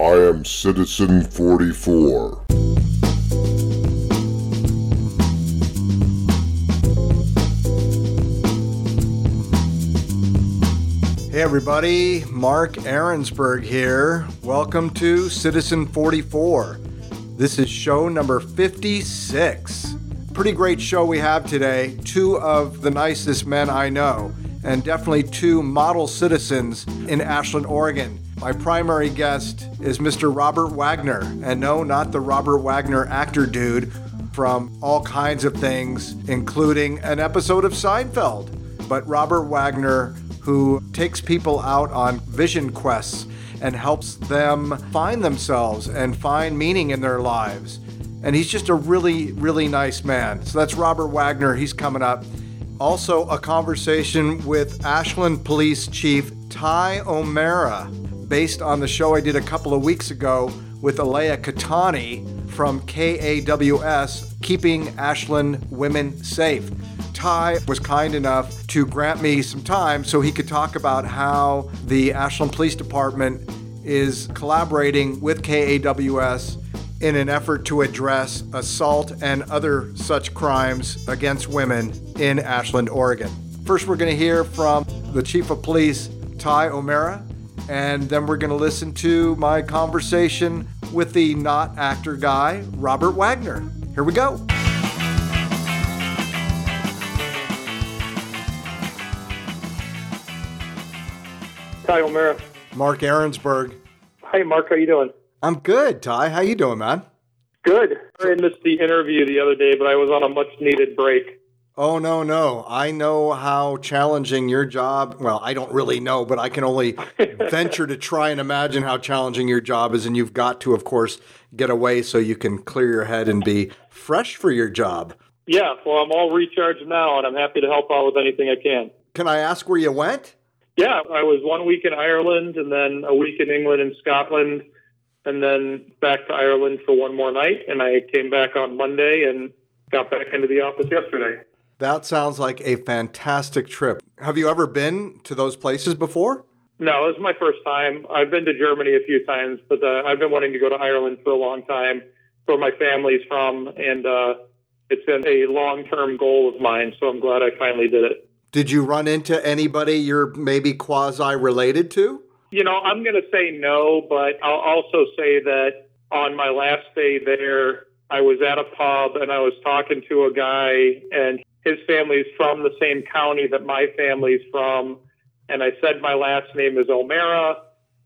I am Citizen 44. Hey everybody, Mark Ahrensberg here. Welcome to Citizen 44. This is show number 56. Pretty great show we have today. Two of the nicest men I know, and definitely two model citizens in Ashland, Oregon. My primary guest is Mr. Robert Wagner, and no, not the Robert Wagner actor dude from all kinds of things, including an episode of Seinfeld, but Robert Wagner who takes people out on vision quests and helps them find themselves and find meaning in their lives. And he's just a really, really nice man. So that's Robert Wagner. He's coming up. Also, a conversation with Ashland Police Chief Tighe O'Meara, based on the show I did a couple of weeks ago with Alea Katani from KAWS, Keeping Ashland Women Safe. Tighe was kind enough to grant me some time so he could talk about how the Ashland Police Department is collaborating with KAWS in an effort to address assault and other such crimes against women in Ashland, Oregon. First, we're going to hear from the Chief of Police, Tighe O'Meara, and then we're going to listen to my conversation with the not actor guy, Robert Wagner. Here we go. Tighe O'Meara. Mark Ahrensberg. Hi, Mark. How you doing? I'm good, Tighe. How you doing, man? Good. I missed the interview the other day, but I was on a much-needed break. Oh no, no. I know how challenging your job. Well, I don't really know, but I can only venture to try and imagine how challenging your job is and you've got to of course get away so you can clear your head and be fresh for your job. Yeah, well, I'm all recharged now, and I'm happy to help out with anything I can. Can I ask where you went? Yeah, I was one week in Ireland, and then a week in England and Scotland, and then back to Ireland for one more night. And I came back on Monday and got back into the office yesterday. That sounds like a fantastic trip. Have you ever been to those places before? No, this is my first time. I've been to Germany a few times, but uh, I've been wanting to go to Ireland for a long time, where my family's from, and uh, it's been a long-term goal of mine. So I'm glad I finally did it. Did you run into anybody you're maybe quasi related to? You know, I'm going to say no, but I'll also say that on my last day there, I was at a pub and I was talking to a guy, and his family's from the same county that my family's from. And I said my last name is O'Meara,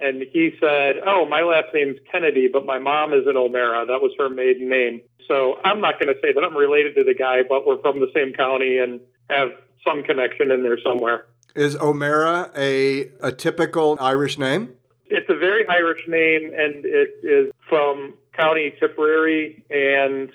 and he said, "Oh, my last name's Kennedy, but my mom is an O'Meara. That was her maiden name." So I'm not going to say that I'm related to the guy, but we're from the same county and have some connection in there somewhere. Is O'Meara a, a typical Irish name? It's a very Irish name, and it is from County Tipperary and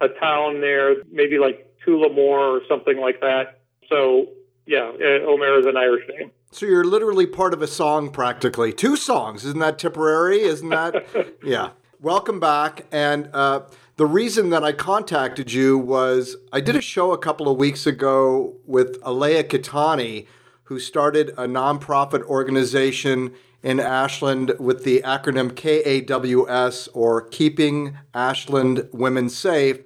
a town there, maybe like Tullamore or something like that. So, yeah, O'Meara is an Irish name. So you're literally part of a song practically. Two songs. Isn't that Tipperary? Isn't that? yeah. Welcome back. And uh, the reason that I contacted you was I did a show a couple of weeks ago with Alea Kitani, who started a nonprofit organization in Ashland with the acronym KAWS or Keeping Ashland Women Safe,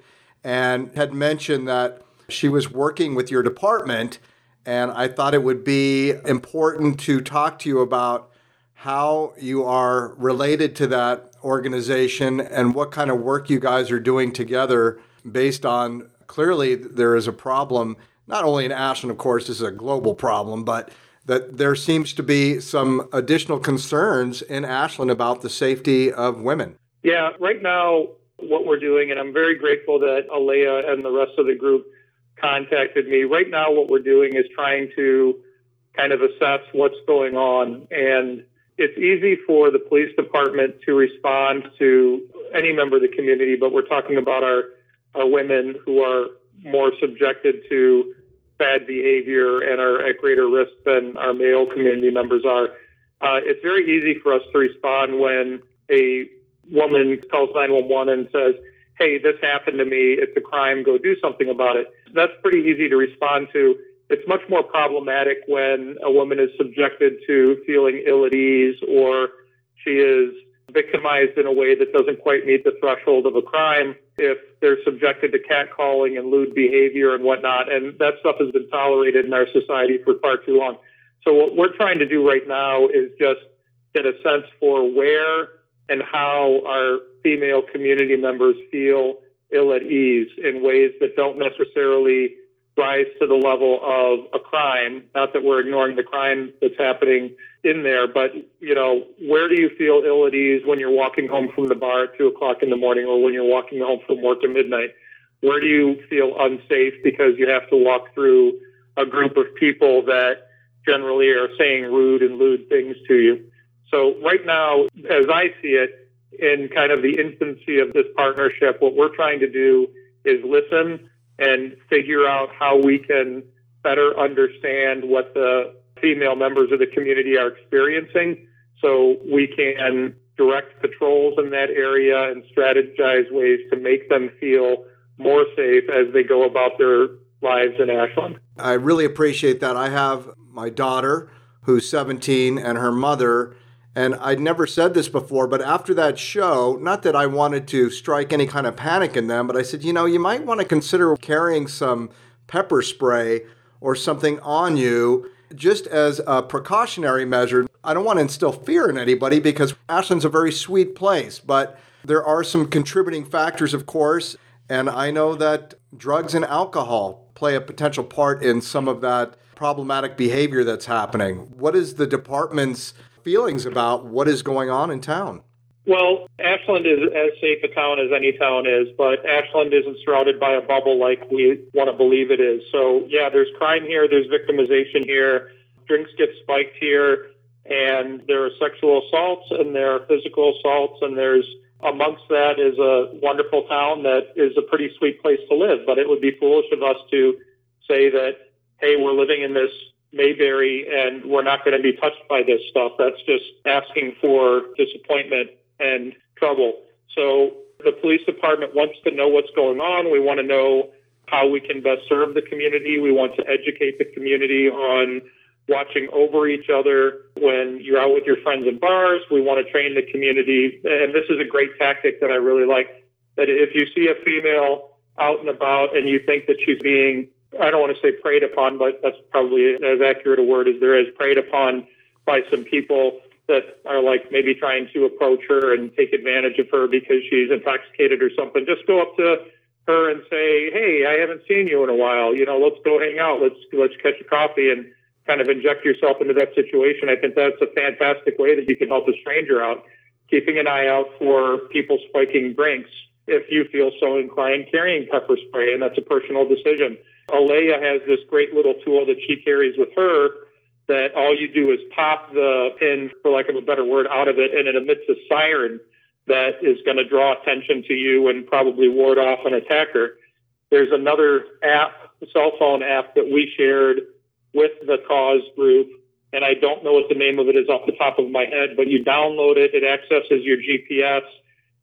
and had mentioned that she was working with your department. And I thought it would be important to talk to you about how you are related to that organization and what kind of work you guys are doing together based on clearly there is a problem, not only in Ashland, of course, this is a global problem, but that there seems to be some additional concerns in Ashland about the safety of women. Yeah, right now, what we're doing, and I'm very grateful that Alea and the rest of the group contacted me. Right now, what we're doing is trying to kind of assess what's going on. And it's easy for the police department to respond to any member of the community, but we're talking about our, our women who are more subjected to bad behavior and are at greater risk than our male community members are. Uh, it's very easy for us to respond when a woman calls 911 and says, Hey, this happened to me. It's a crime. Go do something about it. That's pretty easy to respond to. It's much more problematic when a woman is subjected to feeling ill at ease or she is victimized in a way that doesn't quite meet the threshold of a crime, if they're subjected to catcalling and lewd behavior and whatnot. And that stuff has been tolerated in our society for far too long. So what we're trying to do right now is just get a sense for where and how our female community members feel ill at ease in ways that don't necessarily rise to the level of a crime. Not that we're ignoring the crime that's happening in there, but you know, where do you feel ill at ease when you're walking home from the bar at two o'clock in the morning, or when you're walking home from work at midnight? Where do you feel unsafe because you have to walk through a group of people that generally are saying rude and lewd things to you? So right now, as I see it, in kind of the infancy of this partnership, what we're trying to do is listen and figure out how we can better understand what the female members of the community are experiencing so we can direct patrols in that area and strategize ways to make them feel more safe as they go about their lives in Ashland. I really appreciate that. I have my daughter who's 17 and her mother and I'd never said this before, but after that show, not that I wanted to strike any kind of panic in them, but I said, you know, you might want to consider carrying some pepper spray or something on you just as a precautionary measure. I don't want to instill fear in anybody because Ashland's a very sweet place, but there are some contributing factors, of course. And I know that drugs and alcohol play a potential part in some of that problematic behavior that's happening. What is the department's feelings about what is going on in town? Well, Ashland is as safe a town as any town is, but Ashland isn't surrounded by a bubble like we want to believe it is. So, yeah, there's crime here, there's victimization here, drinks get spiked here, and there are sexual assaults and there are physical assaults, and there's amongst that is a wonderful town that is a pretty sweet place to live. But it would be foolish of us to say that, hey, we're living in this Mayberry and we're not going to be touched by this stuff. That's just asking for disappointment and trouble. So the police department wants to know what's going on. We want to know how we can best serve the community. We want to educate the community on watching over each other when you're out with your friends in bars. We want to train the community. And this is a great tactic that I really like that if you see a female out and about and you think that she's being I don't want to say preyed upon, but that's probably as accurate a word as there is, preyed upon by some people that are like maybe trying to approach her and take advantage of her because she's intoxicated or something. Just go up to her and say, "Hey, I haven't seen you in a while. You know, let's go hang out. Let's let's catch a coffee and kind of inject yourself into that situation." I think that's a fantastic way that you can help a stranger out. Keeping an eye out for people spiking drinks if you feel so inclined, carrying pepper spray, and that's a personal decision. Alea has this great little tool that she carries with her that all you do is pop the pin, for lack of a better word, out of it, and it emits a siren that is going to draw attention to you and probably ward off an attacker. There's another app, cell phone app that we shared with the KAWS group, and I don't know what the name of it is off the top of my head, but you download it, it accesses your GPS,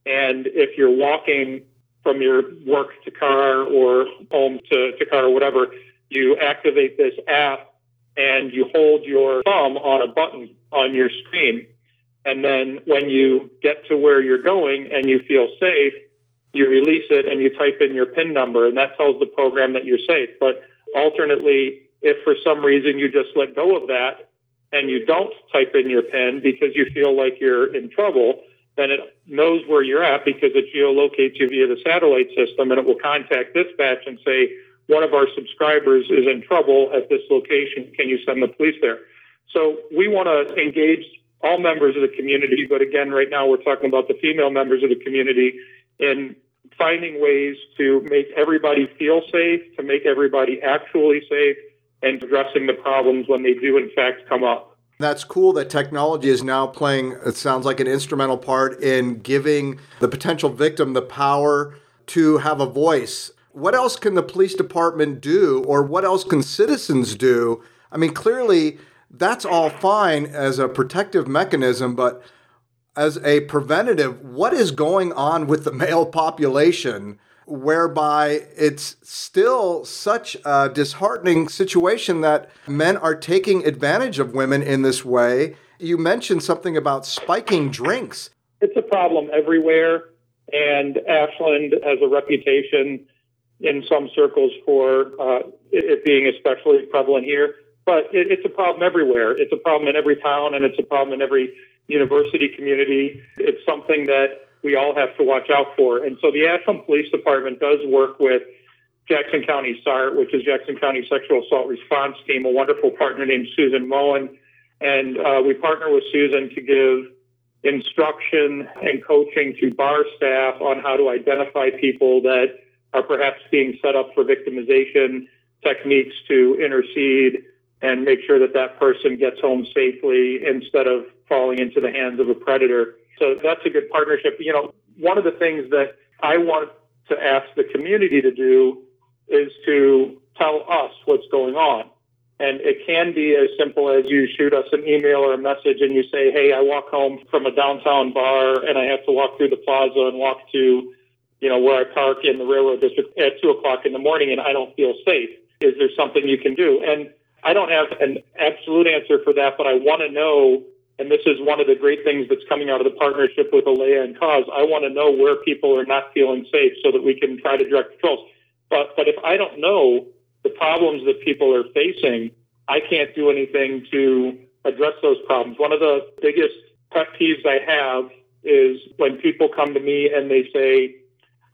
and if you're walking from your work to car or home to, to car or whatever, you activate this app and you hold your thumb on a button on your screen. And then when you get to where you're going and you feel safe, you release it and you type in your PIN number, and that tells the program that you're safe. But alternately, if for some reason you just let go of that and you don't type in your PIN because you feel like you're in trouble, then it knows where you're at because it geolocates you via the satellite system and it will contact dispatch and say, one of our subscribers is in trouble at this location. Can you send the police there? So we want to engage all members of the community, but again, right now we're talking about the female members of the community in finding ways to make everybody feel safe, to make everybody actually safe, and addressing the problems when they do in fact come up. That's cool that technology is now playing, it sounds like an instrumental part in giving the potential victim the power to have a voice. What else can the police department do, or what else can citizens do? I mean, clearly, that's all fine as a protective mechanism, but as a preventative, what is going on with the male population whereby it's still such a disheartening situation that men are taking advantage of women in this way. You mentioned something about spiking drinks. it's a problem everywhere. And Ashland has a reputation in some circles for uh, it being especially prevalent here. But it, it's a problem everywhere. It's a problem in every town, and it's a problem in every university community. It's something that we all have to watch out for. And so the Ashland Police Department does work with Jackson County SART, which is Jackson County Sexual Assault Response Team, a wonderful partner named Susan Moen. And uh, we partner with Susan to give instruction and coaching to bar staff on how to identify people that are perhaps being set up for victimization, techniques to intercede and make sure that that person gets home safely instead of falling into the hands of a predator. So that's a good partnership. You know, one of the things that I want to ask the community to do is to tell us what's going on. And it can be as simple as you shoot us an email or a message and you say, Hey, I walk home from a downtown bar and I have to walk through the plaza and walk to, you know, where I park in the railroad district at two o'clock in the morning and I don't feel safe. Is there something you can do? And I don't have an absolute answer for that, but I want to know, and this is one of the great things that's coming out of the partnership with Alea and KAWS. I want to know where people are not feeling safe so that we can try to direct patrols. But but if I don't know the problems that people are facing, I can't do anything to address those problems. One of the biggest pet peeves I have is when people come to me and they say,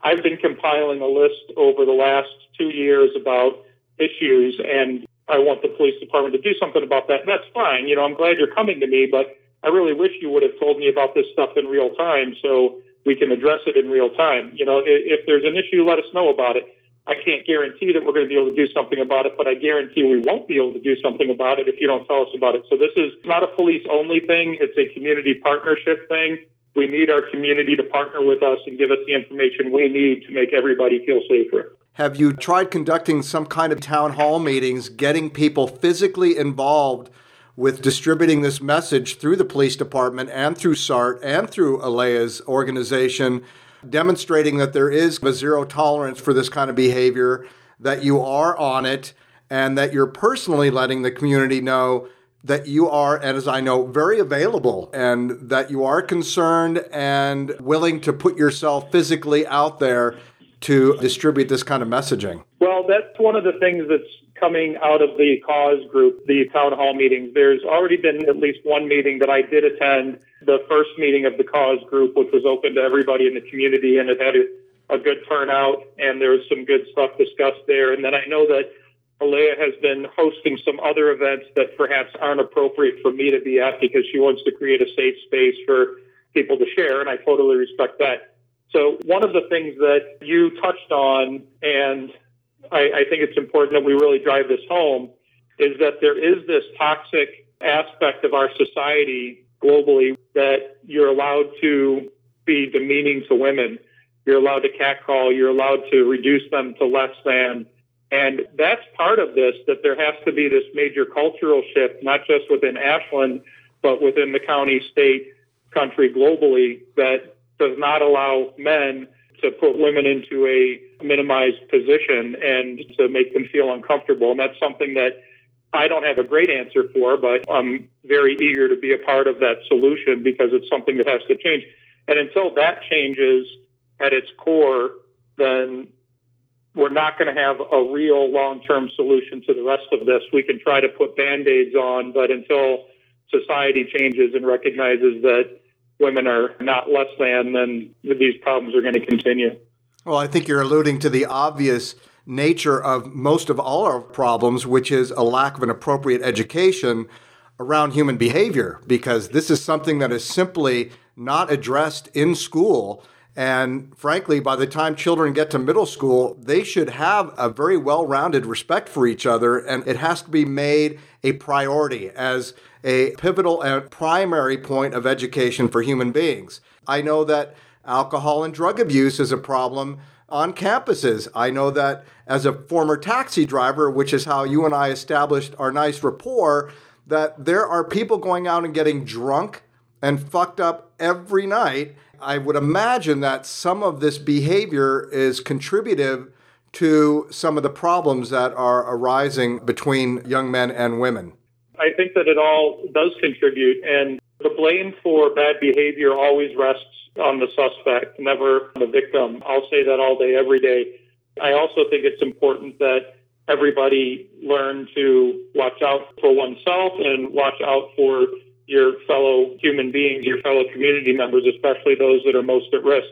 I've been compiling a list over the last two years about issues and I want the police department to do something about that. And that's fine. You know, I'm glad you're coming to me, but I really wish you would have told me about this stuff in real time so we can address it in real time. You know, if, if there's an issue, let us know about it. I can't guarantee that we're going to be able to do something about it, but I guarantee we won't be able to do something about it if you don't tell us about it. So this is not a police only thing. It's a community partnership thing. We need our community to partner with us and give us the information we need to make everybody feel safer. Have you tried conducting some kind of town hall meetings, getting people physically involved with distributing this message through the police department and through SART and through Alea's organization demonstrating that there is a zero tolerance for this kind of behavior, that you are on it, and that you're personally letting the community know that you are, and as I know, very available and that you are concerned and willing to put yourself physically out there to distribute this kind of messaging? Well, that's one of the things that's coming out of the KAWS group, the town hall meetings. There's already been at least one meeting that I did attend, the first meeting of the KAWS group, which was open to everybody in the community, and it had a, a good turnout, and there was some good stuff discussed there. And then I know that Alea has been hosting some other events that perhaps aren't appropriate for me to be at because she wants to create a safe space for people to share, and I totally respect that. So one of the things that you touched on, and I, I think it's important that we really drive this home, is that there is this toxic aspect of our society globally that you're allowed to be demeaning to women. You're allowed to catcall. You're allowed to reduce them to less than. And that's part of this, that there has to be this major cultural shift, not just within Ashland, but within the county, state, country, globally, that does not allow men to put women into a minimized position and to make them feel uncomfortable. And that's something that I don't have a great answer for, but I'm very eager to be a part of that solution because it's something that has to change. And until that changes at its core, then we're not going to have a real long-term solution to the rest of this. We can try to put band-aids on, but until society changes and recognizes that women are not less than, then these problems are going to continue. Well, I think you're alluding to the obvious nature of most of all our problems, which is a lack of an appropriate education around human behavior, because this is something that is simply not addressed in school. And frankly, by the time children get to middle school, they should have a very well rounded respect for each other, and it has to be made a priority as a pivotal and primary point of education for human beings. I know that alcohol and drug abuse is a problem on campuses. I know that as a former taxi driver, which is how you and I established our nice rapport, that there are people going out and getting drunk and fucked up every night. I would imagine that some of this behavior is contributive to some of the problems that are arising between young men and women. I think that it all does contribute. And The blame for bad behavior always rests on the suspect, never the victim. I'll say that all day, every day. I also think it's important that everybody learn to watch out for oneself and watch out for your fellow human beings, your fellow community members, especially those that are most at risk.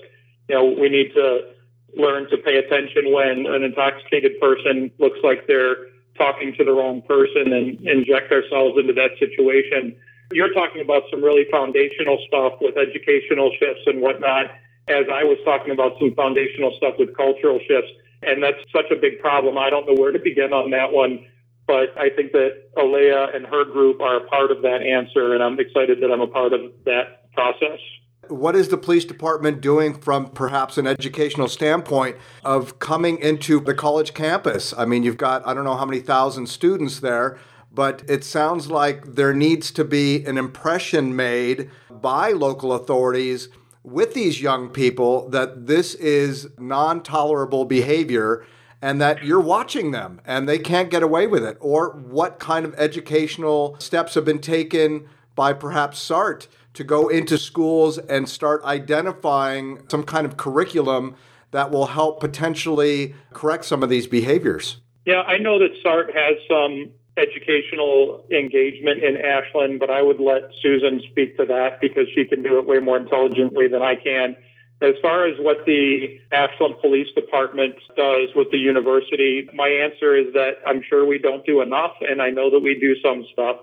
You know, we need to learn to pay attention when an intoxicated person looks like they're talking to the wrong person and inject ourselves into that situation. You're talking about some really foundational stuff with educational shifts and whatnot, as I was talking about some foundational stuff with cultural shifts. And that's such a big problem. I don't know where to begin on that one, but I think that Alea and her group are a part of that answer, and I'm excited that I'm a part of that process. What is the police department doing from perhaps an educational standpoint of coming into the college campus? I mean, you've got, I don't know how many thousand students there, but it sounds like there needs to be an impression made by local authorities with these young people that this is non tolerable behavior and that you're watching them and they can't get away with it? Or what kind of educational steps have been taken by perhaps SART to go into schools and start identifying some kind of curriculum that will help potentially correct some of these behaviors? Yeah, I know that SART has some educational engagement in Ashland, but I would let Susan speak to that because she can do it way more intelligently than I can. As far as what the Ashland Police Department does with the university, my answer is that I'm sure we don't do enough, and I know that we do some stuff.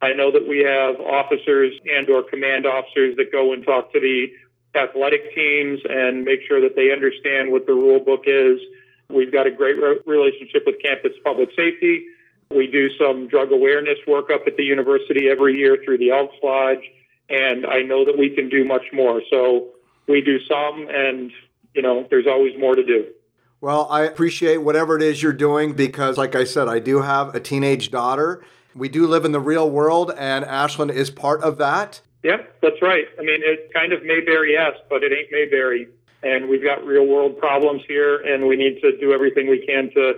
I know that we have officers and or command officers that go and talk to the athletic teams and make sure that they understand what the rule book is. We've got a great re- relationship with campus public safety. We do some drug awareness work up at the university every year through the Elks Lodge, and I know that we can do much more. So we do some, and you know, there's always more to do. Well, I appreciate whatever it is you're doing because, like I said, I do have a teenage daughter. We do live in the real world, and Ashland is part of that. Yeah, that's right. I mean, it's kind of Mayberry esque, but it ain't Mayberry. And we've got real world problems here, and we need to do everything we can to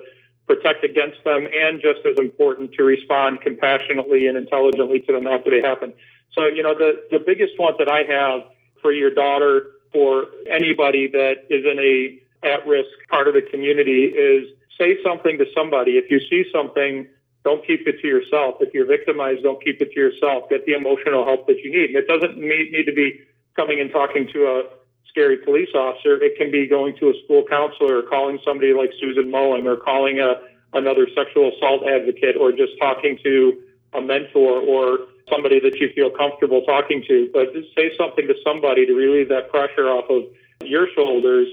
protect against them, and just as important, to respond compassionately and intelligently to them after they happen. So, you know, the, the biggest one that I have for your daughter, for anybody that is in a at risk part of the community, is say something to somebody. If you see something, don't keep it to yourself. If you're victimized, don't keep it to yourself. Get the emotional help that you need. And it doesn't need, need to be coming and talking to a scary police officer. It can be going to a school counselor or calling somebody like Susan Mulling or calling a, another sexual assault advocate or just talking to a mentor or somebody that you feel comfortable talking to. But just say something to somebody to relieve that pressure off of your shoulders.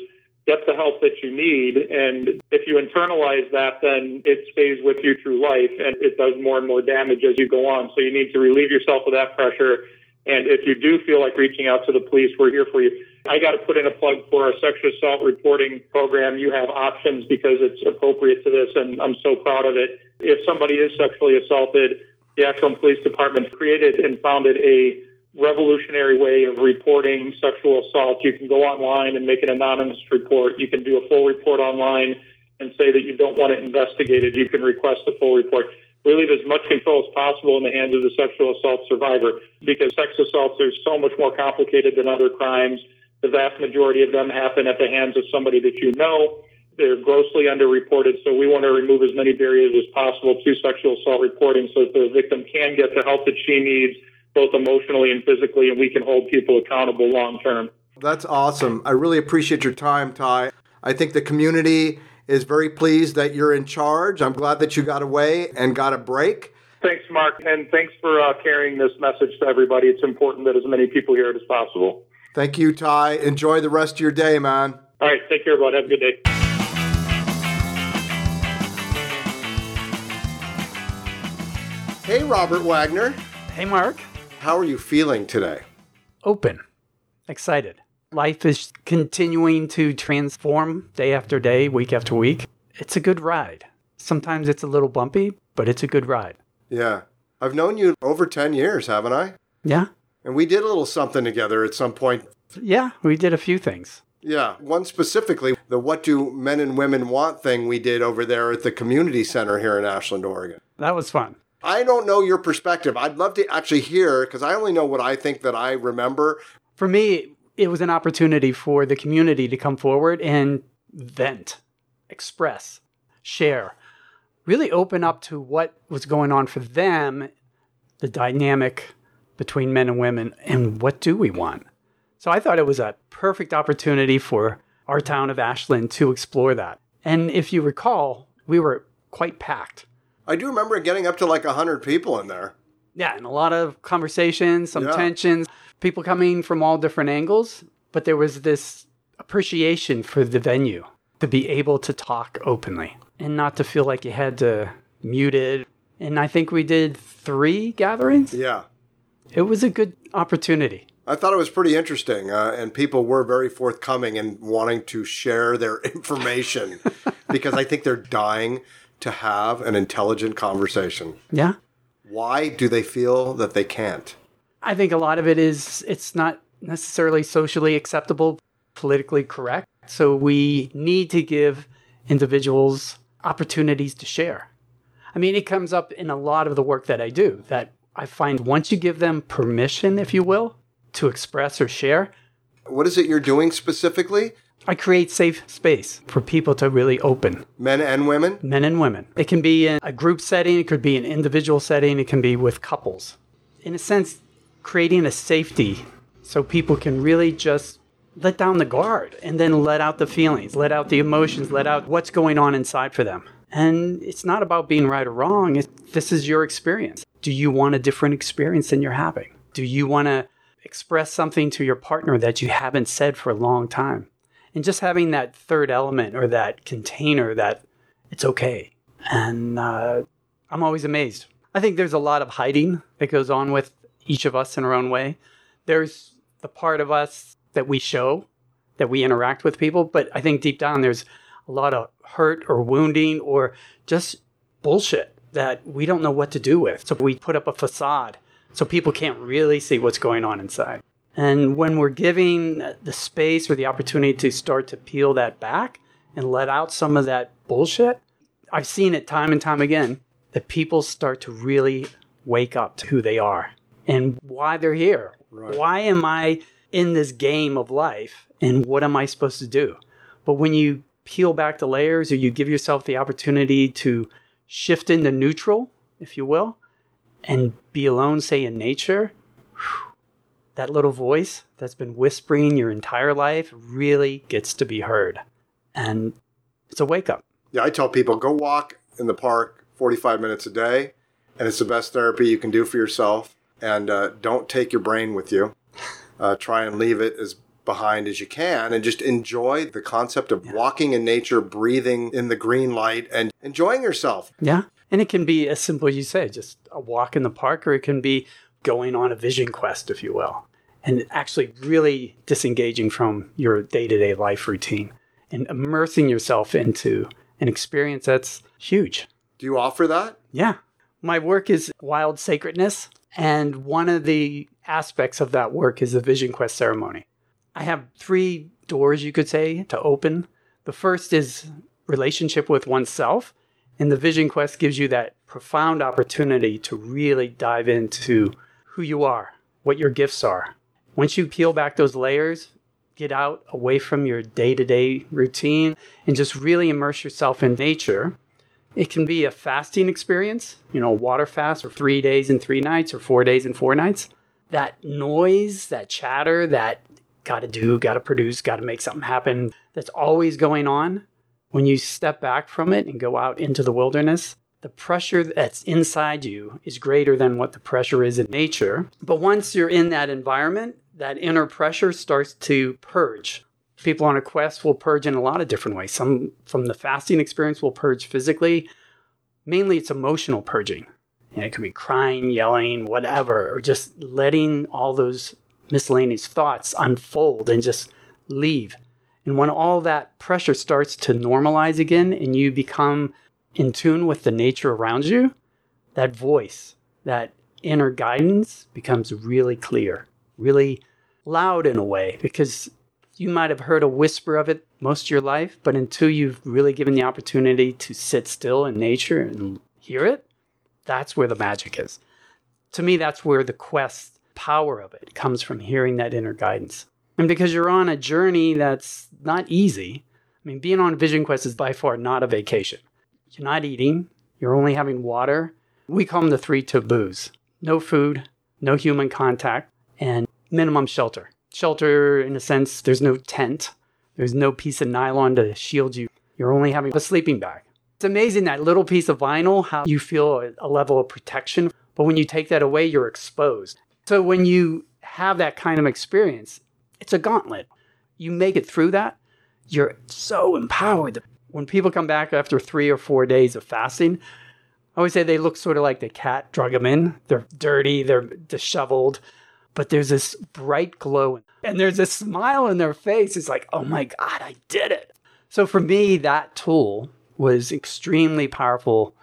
Get the help that you need. And if you internalize that, then it stays with you through life and it does more and more damage as you go on. So you need to relieve yourself of that pressure. And if you do feel like reaching out to the police, we're here for you. I got to put in a plug for our sexual assault reporting program. You have options because it's appropriate to this, and I'm so proud of it. If somebody is sexually assaulted, the Ashland Police Department created and founded a revolutionary way of reporting sexual assault. You can go online and make an anonymous report. You can do a full report online and say that you don't want it investigated. You can request a full report. We leave as much control as possible in the hands of the sexual assault survivor because sex assaults are so much more complicated than other crimes. The vast majority of them happen at the hands of somebody that you know. They're grossly underreported, so we want to remove as many barriers as possible to sexual assault reporting so that the victim can get the help that she needs, both emotionally and physically, and we can hold people accountable long term. That's awesome. I really appreciate your time, Tighe. I think the community is very pleased that you're in charge. I'm glad that you got away and got a break. Thanks, Mark, and thanks for uh, carrying this message to everybody. It's important that as many people hear it as possible. Thank you, Tighe. Enjoy the rest of your day, man. All right. Take care, bud. Have a good day. Hey, Robert Wagner. Hey, Mark. How are you feeling today? Open, excited. Life is continuing to transform day after day, week after week. It's a good ride. Sometimes it's a little bumpy, but it's a good ride. Yeah. I've known you over 10 years, haven't I? Yeah. And we did a little something together at some point. Yeah, we did a few things. Yeah, one specifically, the What Do Men and Women Want thing we did over there at the community center here in Ashland, Oregon. That was fun. I don't know your perspective. I'd love to actually hear because I only know what I think that I remember. For me, it was an opportunity for the community to come forward and vent, express, share, really open up to what was going on for them, the dynamic between men and women, and what do we want. So I thought it was a perfect opportunity for our town of Ashland to explore that. And if you recall, we were quite packed. I do remember getting up to like 100 people in there. Yeah, and a lot of conversations, some Yeah. tensions, people coming from all different angles. But there was this appreciation for the venue to be able to talk openly and not to feel like you had to mute it. And I think we did three gatherings. Yeah. It was a good opportunity. I thought it was pretty interesting, uh, and people were very forthcoming and wanting to share their information because I think they're dying to have an intelligent conversation. Yeah. Why do they feel that they can't? I think a lot of it is it's not necessarily socially acceptable, politically correct. So we need to give individuals opportunities to share. I mean, it comes up in a lot of the work that I do that I find once you give them permission, if you will, to express or share, What is it you're doing specifically? I create safe space for people to really open, Men and women? men and women. It can be in a group setting, it could be an individual setting, it can be with couples. In a sense, creating a safety so people can really just let down the guard and then let out the feelings, let out the emotions, let out what's going on inside for them. And it's not about being right or wrong. It's, this is your experience. Do you want a different experience than you're having? Do you want to express something to your partner that you haven't said for a long time? And just having that third element or that container that it's okay. And uh, I'm always amazed. I think there's a lot of hiding that goes on with each of us in our own way. There's the part of us that we show, that we interact with people, but I think deep down there's a lot of hurt or wounding or just bullshit that we don't know what to do with. So we put up a facade so people can't really see what's going on inside. And when we're giving the space or the opportunity to start to peel that back and let out some of that bullshit, I've seen it time and time again that people start to really wake up to who they are and why they're here. Why am I in this game of life and what am I supposed to do? But when you peel back the layers or you give yourself the opportunity to shift into neutral, if you will, and be alone, say in nature, that little voice that's been whispering your entire life really gets to be heard. And it's a wake up. Yeah, I tell people go walk in the park 45 minutes a day, and it's the best therapy you can do for yourself. And uh, don't take your brain with you. Uh, try and leave it as behind as you can, and just enjoy the concept of walking in nature, breathing in the green light, and enjoying yourself. Yeah. And it can be as simple as you say, just a walk in the park, or it can be going on a vision quest, if you will, and actually really disengaging from your day to day life routine and immersing yourself into an experience that's huge. Do you offer that? Yeah. My work is wild sacredness. And one of the aspects of that work is the Vision Quest ceremony. I have three doors, you could say, to open. The first is relationship with oneself. And the Vision Quest gives you that profound opportunity to really dive into who you are, what your gifts are. Once you peel back those layers, get out away from your day to day routine and just really immerse yourself in nature. It can be a fasting experience, you know, water fast for three days and three nights or four days and four nights. That noise, that chatter, that gotta do, gotta produce, gotta make something happen, that's always going on. When you step back from it and go out into the wilderness, the pressure that's inside you is greater than what the pressure is in nature. But once you're in that environment, that inner pressure starts to purge. People on a quest will purge in a lot of different ways. Some from the fasting experience will purge physically. Mainly it's emotional purging. And it could be crying, yelling, whatever, or just letting all those miscellaneous thoughts unfold and just leave. And when all that pressure starts to normalize again and you become in tune with the nature around you, that voice, that inner guidance becomes really clear, really loud in a way, because you might have heard a whisper of it most of your life, but until you've really given the opportunity to sit still in nature and hear it, That's where the magic is. To me, that's where the quest power of it comes from hearing that inner guidance. And because you're on a journey that's not easy, I mean, being on a vision quest is by far not a vacation. You're not eating, you're only having water. We call them the three taboos no food, no human contact, and minimum shelter. Shelter, in a sense, there's no tent, there's no piece of nylon to shield you. You're only having a sleeping bag. It's amazing that little piece of vinyl, how you feel a level of protection. But when you take that away, you're exposed. So when you have that kind of experience, it's a gauntlet. You make it through that, you're so empowered. When people come back after three or four days of fasting, I always say they look sort of like the cat drug them in. They're dirty, they're disheveled, but there's this bright glow and there's a smile in their face. It's like, oh my God, I did it. So for me, that tool was extremely powerful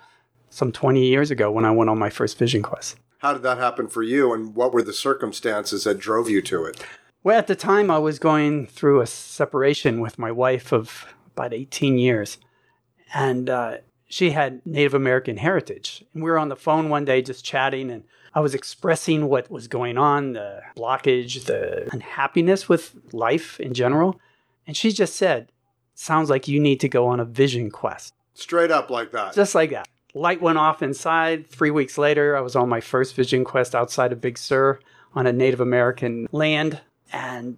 some 20 years ago when I went on my first vision quest. How did that happen for you, and what were the circumstances that drove you to it? Well, at the time, I was going through a separation with my wife of about 18 years. And uh, she had Native American heritage. And we were on the phone one day just chatting, and I was expressing what was going on the blockage, the unhappiness with life in general. And she just said, Sounds like you need to go on a vision quest. Straight up like that. Just like that. Light went off inside. Three weeks later, I was on my first vision quest outside of Big Sur on a Native American land, and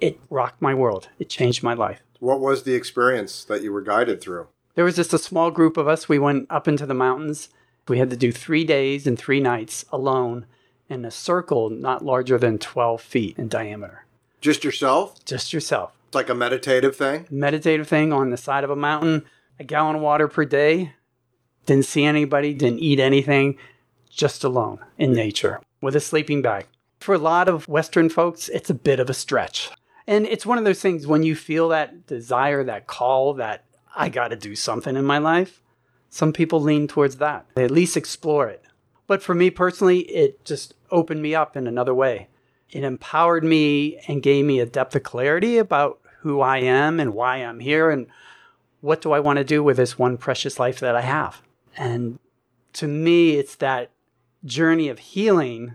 it rocked my world. It changed my life. What was the experience that you were guided through? There was just a small group of us. We went up into the mountains. We had to do three days and three nights alone in a circle not larger than 12 feet in diameter. Just yourself? Just yourself. It's like a meditative thing? Meditative thing on the side of a mountain, a gallon of water per day. Didn't see anybody, didn't eat anything, just alone in nature with a sleeping bag. For a lot of Western folks, it's a bit of a stretch. And it's one of those things when you feel that desire, that call, that I got to do something in my life, some people lean towards that. They at least explore it. But for me personally, it just opened me up in another way. It empowered me and gave me a depth of clarity about who I am and why I'm here and what do I want to do with this one precious life that I have. And to me, it's that journey of healing.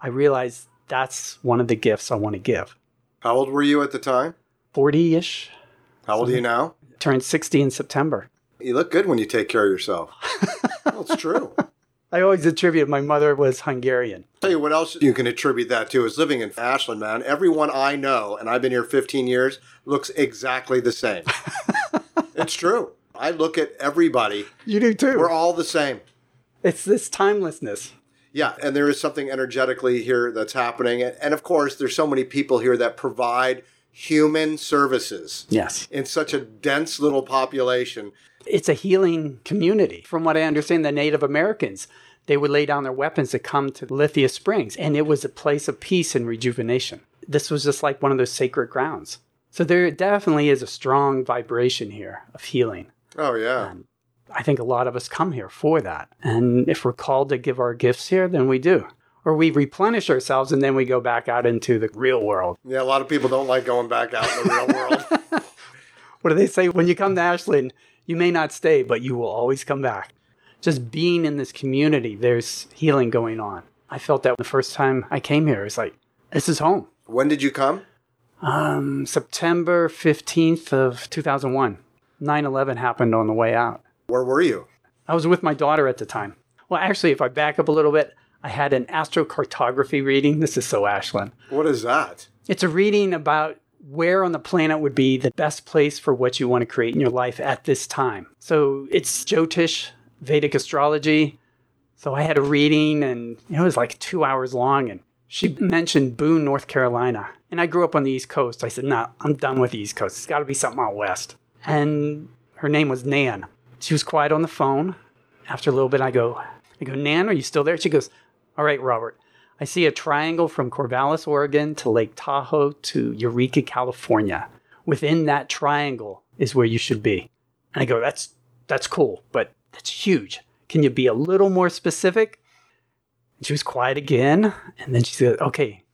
I realized that's one of the gifts I want to give. How old were you at the time? 40 ish. How old are you now? Turned 60 in September. You look good when you take care of yourself. well, it's true. I always attribute my mother was Hungarian. Tell you what else you can attribute that to is living in Ashland, man. Everyone I know, and I've been here 15 years, looks exactly the same. it's true. I look at everybody. You do too. We're all the same. It's this timelessness. Yeah, and there is something energetically here that's happening. And of course, there's so many people here that provide human services. Yes. In such a dense little population. It's a healing community. From what I understand, the Native Americans, they would lay down their weapons to come to Lithia Springs, and it was a place of peace and rejuvenation. This was just like one of those sacred grounds. So there definitely is a strong vibration here of healing. Oh, yeah. And I think a lot of us come here for that. And if we're called to give our gifts here, then we do. Or we replenish ourselves and then we go back out into the real world. Yeah, a lot of people don't like going back out in the real world. what do they say? When you come to Ashland, you may not stay, but you will always come back. Just being in this community, there's healing going on. I felt that the first time I came here. It's like, this is home. When did you come? Um, September 15th of 2001. 9 11 happened on the way out. Where were you? I was with my daughter at the time. Well, actually, if I back up a little bit, I had an astrocartography reading. This is so Ashland. What is that? It's a reading about where on the planet would be the best place for what you want to create in your life at this time. So it's Jyotish, Vedic astrology. So I had a reading and it was like two hours long and she mentioned Boone, North Carolina. And I grew up on the East Coast. I said, no, nah, I'm done with the East Coast. It's got to be something out west. And her name was Nan. She was quiet on the phone. After a little bit, I go, I go, Nan, are you still there? She goes, All right, Robert. I see a triangle from Corvallis, Oregon to Lake Tahoe to Eureka, California. Within that triangle is where you should be. And I go, That's that's cool, but that's huge. Can you be a little more specific? And she was quiet again. And then she said, Okay,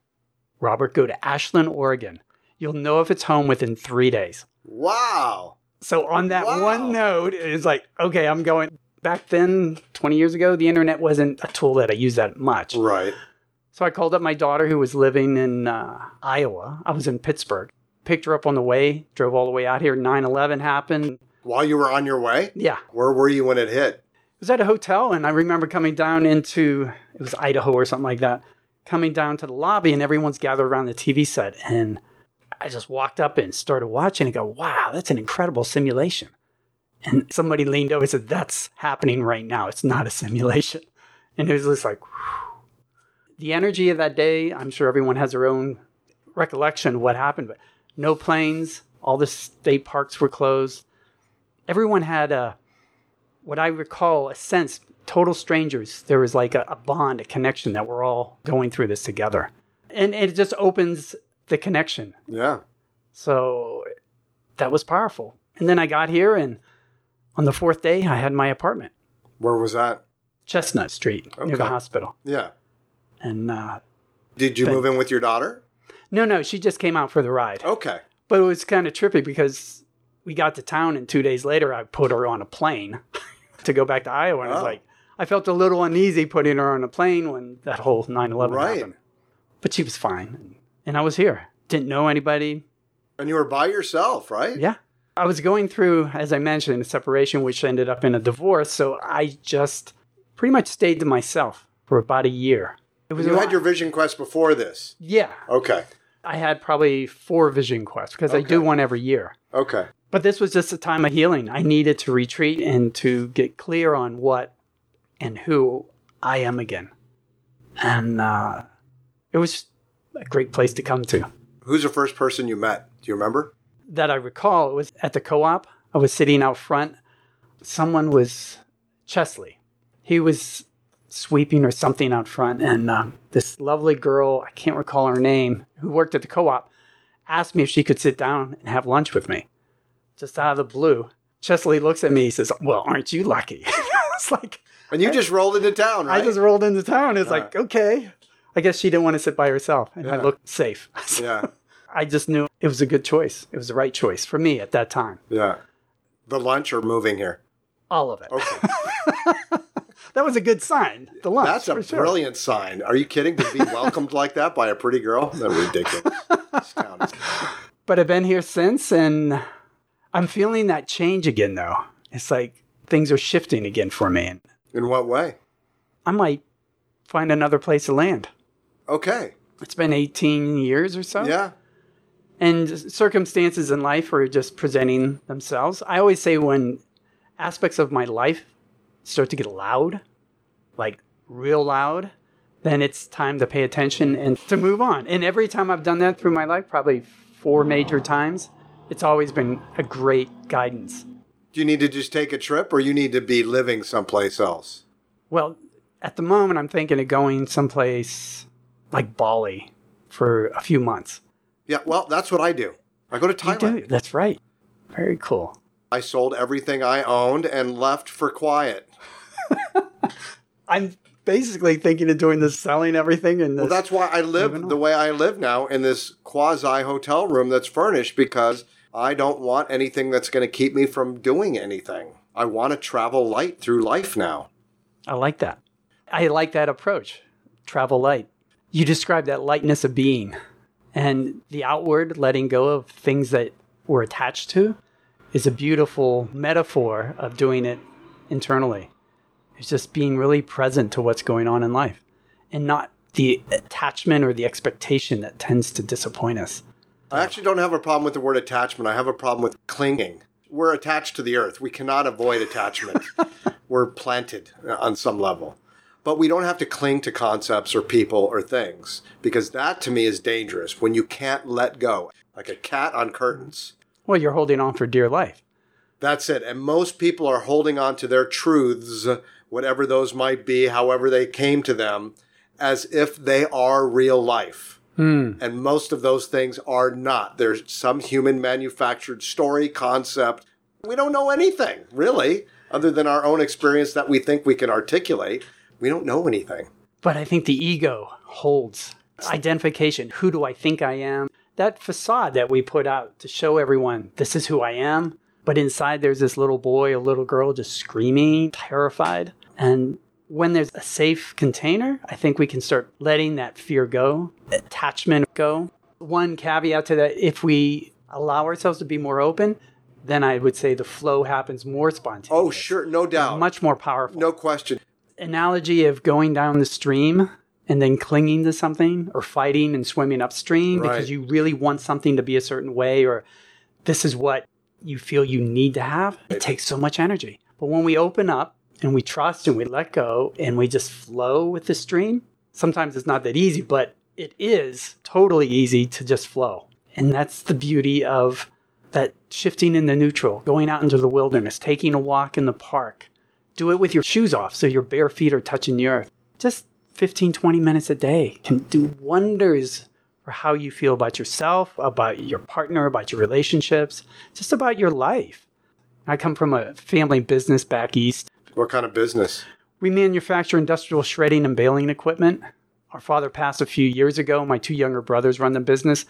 Robert, go to Ashland, Oregon. You'll know if it's home within three days. Wow. So on that wow. one note, it's like, okay, I'm going back then, 20 years ago, the internet wasn't a tool that I used that much. Right. So I called up my daughter who was living in uh, Iowa. I was in Pittsburgh. Picked her up on the way, drove all the way out here. 9 11 happened. While you were on your way? Yeah. Where were you when it hit? was at a hotel and I remember coming down into it was Idaho or something like that, coming down to the lobby and everyone's gathered around the TV set and I just walked up and started watching and go, wow, that's an incredible simulation. And somebody leaned over and said, That's happening right now. It's not a simulation. And it was just like whew. the energy of that day, I'm sure everyone has their own recollection of what happened, but no planes, all the state parks were closed. Everyone had a what I recall, a sense, total strangers. There was like a, a, bond, a connection that we're all going through this together. And it just opens the connection. Yeah. So that was powerful. And then I got here, and on the fourth day, I had my apartment. Where was that? Chestnut Street, okay. near the hospital. Yeah. And uh, did you move in with your daughter? No, no, she just came out for the ride. Okay. But it was kind of trippy because we got to town, and two days later, I put her on a plane. to go back to Iowa. And oh. I was like, I felt a little uneasy putting her on a plane when that whole 9 11 right. happened. But she was fine. And I was here. Didn't know anybody. And you were by yourself, right? Yeah. I was going through, as I mentioned, a separation, which ended up in a divorce. So I just pretty much stayed to myself for about a year. It was you had your vision quest before this? Yeah. Okay. I had probably four vision quests because okay. I do one every year. Okay. But this was just a time of healing. I needed to retreat and to get clear on what and who I am again. And uh, it was a great place to come to. Who's the first person you met? Do you remember? That I recall, it was at the co op. I was sitting out front. Someone was Chesley. He was sweeping or something out front. And uh, this lovely girl, I can't recall her name, who worked at the co op, asked me if she could sit down and have lunch with me just out of the blue. Chesley looks at me. He says, "Well, aren't you lucky?" it's like, and you just rolled into town, right? I just rolled into town. It's like, okay. I guess she didn't want to sit by herself, and yeah. I looked safe. yeah. I just knew it was a good choice. It was the right choice for me at that time. Yeah. The lunch or moving here? All of it. Okay. that was a good sign. The lunch. That's a sure. brilliant sign. Are you kidding? To be welcomed like that by a pretty girl? That's ridiculous. but I've been here since, and I'm feeling that change again, though. It's like things are shifting again for me. In what way? I might find another place to land. Okay. It's been 18 years or so. Yeah. And circumstances in life are just presenting themselves. I always say when aspects of my life start to get loud, like real loud, then it's time to pay attention and to move on. And every time I've done that through my life, probably four major times, it's always been a great guidance. Do you need to just take a trip or you need to be living someplace else? Well, at the moment, I'm thinking of going someplace like Bali for a few months. Yeah, well, that's what I do. I go to Thailand. That's right. Very cool. I sold everything I owned and left for quiet. I'm basically thinking of doing this, selling everything, and well, that's why I live the way I live now in this quasi hotel room that's furnished because I don't want anything that's going to keep me from doing anything. I want to travel light through life now. I like that. I like that approach. Travel light. You describe that lightness of being and the outward letting go of things that we're attached to is a beautiful metaphor of doing it internally. It's just being really present to what's going on in life and not the attachment or the expectation that tends to disappoint us. I actually don't have a problem with the word attachment. I have a problem with clinging. We're attached to the earth. We cannot avoid attachment. We're planted on some level. But we don't have to cling to concepts or people or things because that to me is dangerous when you can't let go, like a cat on curtains. Well, you're holding on for dear life. That's it. And most people are holding on to their truths, whatever those might be, however they came to them, as if they are real life. Hmm. And most of those things are not. There's some human manufactured story, concept. We don't know anything, really, other than our own experience that we think we can articulate. We don't know anything. But I think the ego holds identification. Who do I think I am? That facade that we put out to show everyone this is who I am, But inside, there's this little boy, a little girl just screaming, terrified. And when there's a safe container, I think we can start letting that fear go, attachment go. One caveat to that if we allow ourselves to be more open, then I would say the flow happens more spontaneous. Oh, sure, no doubt. Much more powerful. no question. Analogy of going down the stream and then clinging to something or fighting and swimming upstream Right. because you really want something to be a certain way or this is what you feel you need to have. It takes so much energy. But when we open up and we trust and we let go and we just flow with the stream, sometimes it's not that easy, but it is totally easy to just flow. And that's the beauty of that shifting in the neutral, going out into the wilderness, taking a walk in the park. Do it with your shoes off so your bare feet are touching the earth. Just 15, 20 minutes a day can do wonders for how you feel about yourself, about your partner, about your relationships, just about your life. I come from a family business back east. What kind of business? We manufacture industrial shredding and baling equipment. Our father passed a few years ago. My two younger brothers run the business.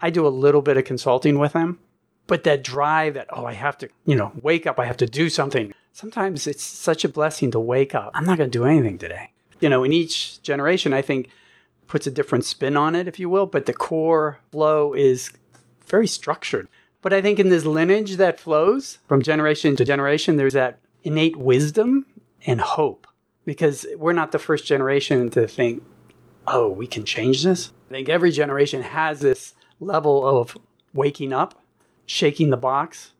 I do a little bit of consulting with them. But that drive that, oh, I have to, you know, wake up, I have to do something. Sometimes it's such a blessing to wake up. I'm not going to do anything today. You know, in each generation, I think puts a different spin on it, if you will, but the core flow is very structured. But I think in this lineage that flows from generation to generation, there's that innate wisdom and hope because we're not the first generation to think, oh, we can change this. I think every generation has this level of waking up, shaking the box,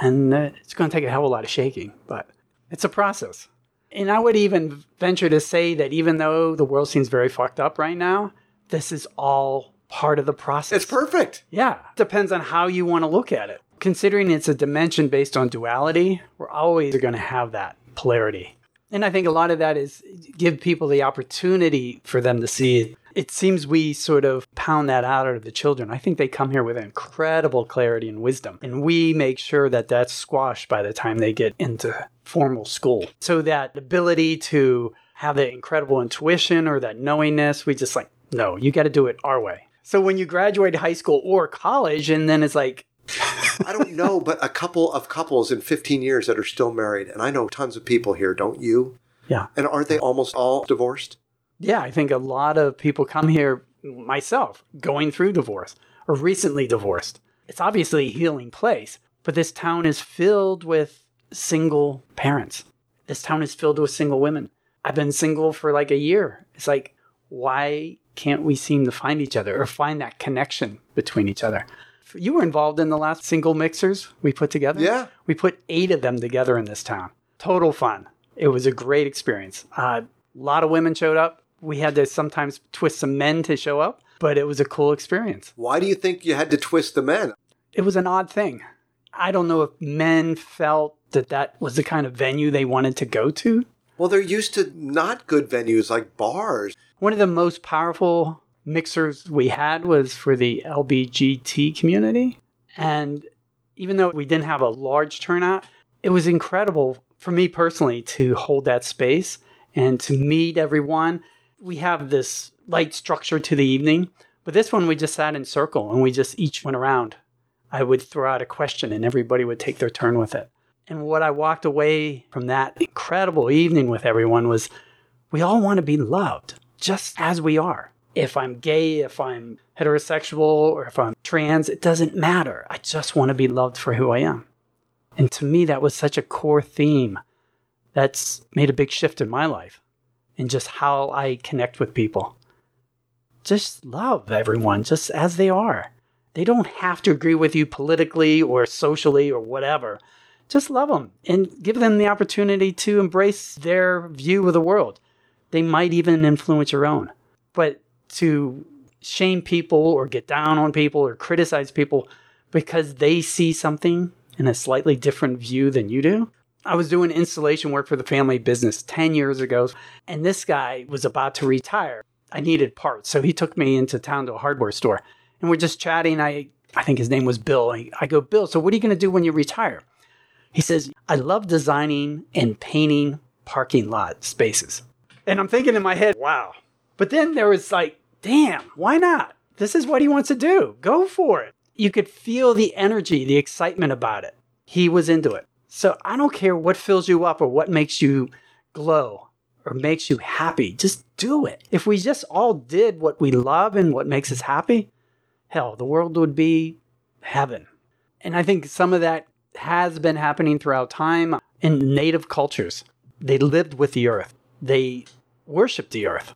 and uh, it's going to take a hell of a lot of shaking, but it's a process. And I would even venture to say that even though the world seems very fucked up right now, this is all part of the process. It's perfect. Yeah, depends on how you want to look at it. Considering it's a dimension based on duality, we're always going to have that polarity. And I think a lot of that is give people the opportunity for them to see it. It seems we sort of pound that out of the children. I think they come here with incredible clarity and wisdom. And we make sure that that's squashed by the time they get into formal school. So that ability to have that incredible intuition or that knowingness, we just like, no, you got to do it our way. So when you graduate high school or college, and then it's like, I don't know, but a couple of couples in 15 years that are still married, and I know tons of people here, don't you? yeah, And aren't they almost all divorced? yeah, I think a lot of people come here, myself, going through divorce or recently divorced. It's obviously a healing place, but this town is filled with single parents. This town is filled with single women. I've been single for like a year. It's like, why can't we seem to find each other or find that connection between each other? You were involved in the last single mixers we put together. Yeah. We put eight of them together in this town. Total fun. It was a great experience. Uh, a lot of women showed up. We had to sometimes twist some men to show up, but it was a cool experience. Why do you think you had to twist the men? It was an odd thing. I don't know if men felt that that was the kind of venue they wanted to go to. Well, they're used to not good venues like bars. One of the most powerful mixers we had was for the LBGT community. And even though we didn't have a large turnout, it was incredible for me personally to hold that space and to meet everyone. We have this light structure to the evening, but this one we just sat in circle and we just each went around. I would throw out a question and everybody would take their turn with it. And what I walked away from that incredible evening with everyone was we all want to be loved just as we are. If I'm gay, if I'm heterosexual, or if I'm trans, it doesn't matter. I just want to be loved for who I am. And to me, that was such a core theme that's made a big shift in my life and just how I connect with people. Just love everyone just as they are. They don't have to agree with you politically or socially or whatever. Just love them and give them the opportunity to embrace their view of the world. They might even influence your own. But to shame people or get down on people or criticize people because they see something in a slightly different view than you do. I was doing installation work for the family business 10 years ago, and this guy was about to retire. I needed parts, so he took me into town to a hardware store. And we're just chatting. I, I think his name was Bill. I, go, Bill, so what are you going to do when you retire? He says, I love designing and painting parking lot spaces. And I'm thinking in my head, wow. But then there was like, damn, why not? This is what he wants to do. Go for it. You could feel the energy, the excitement about it. He was into it. So I don't care what fills you up or what makes you glow or makes you happy. Just do it. If we just all did what we love and what makes us happy, hell, the world would be heaven. And I think some of that has been happening throughout time in native cultures. They lived with the earth, they worshiped the earth.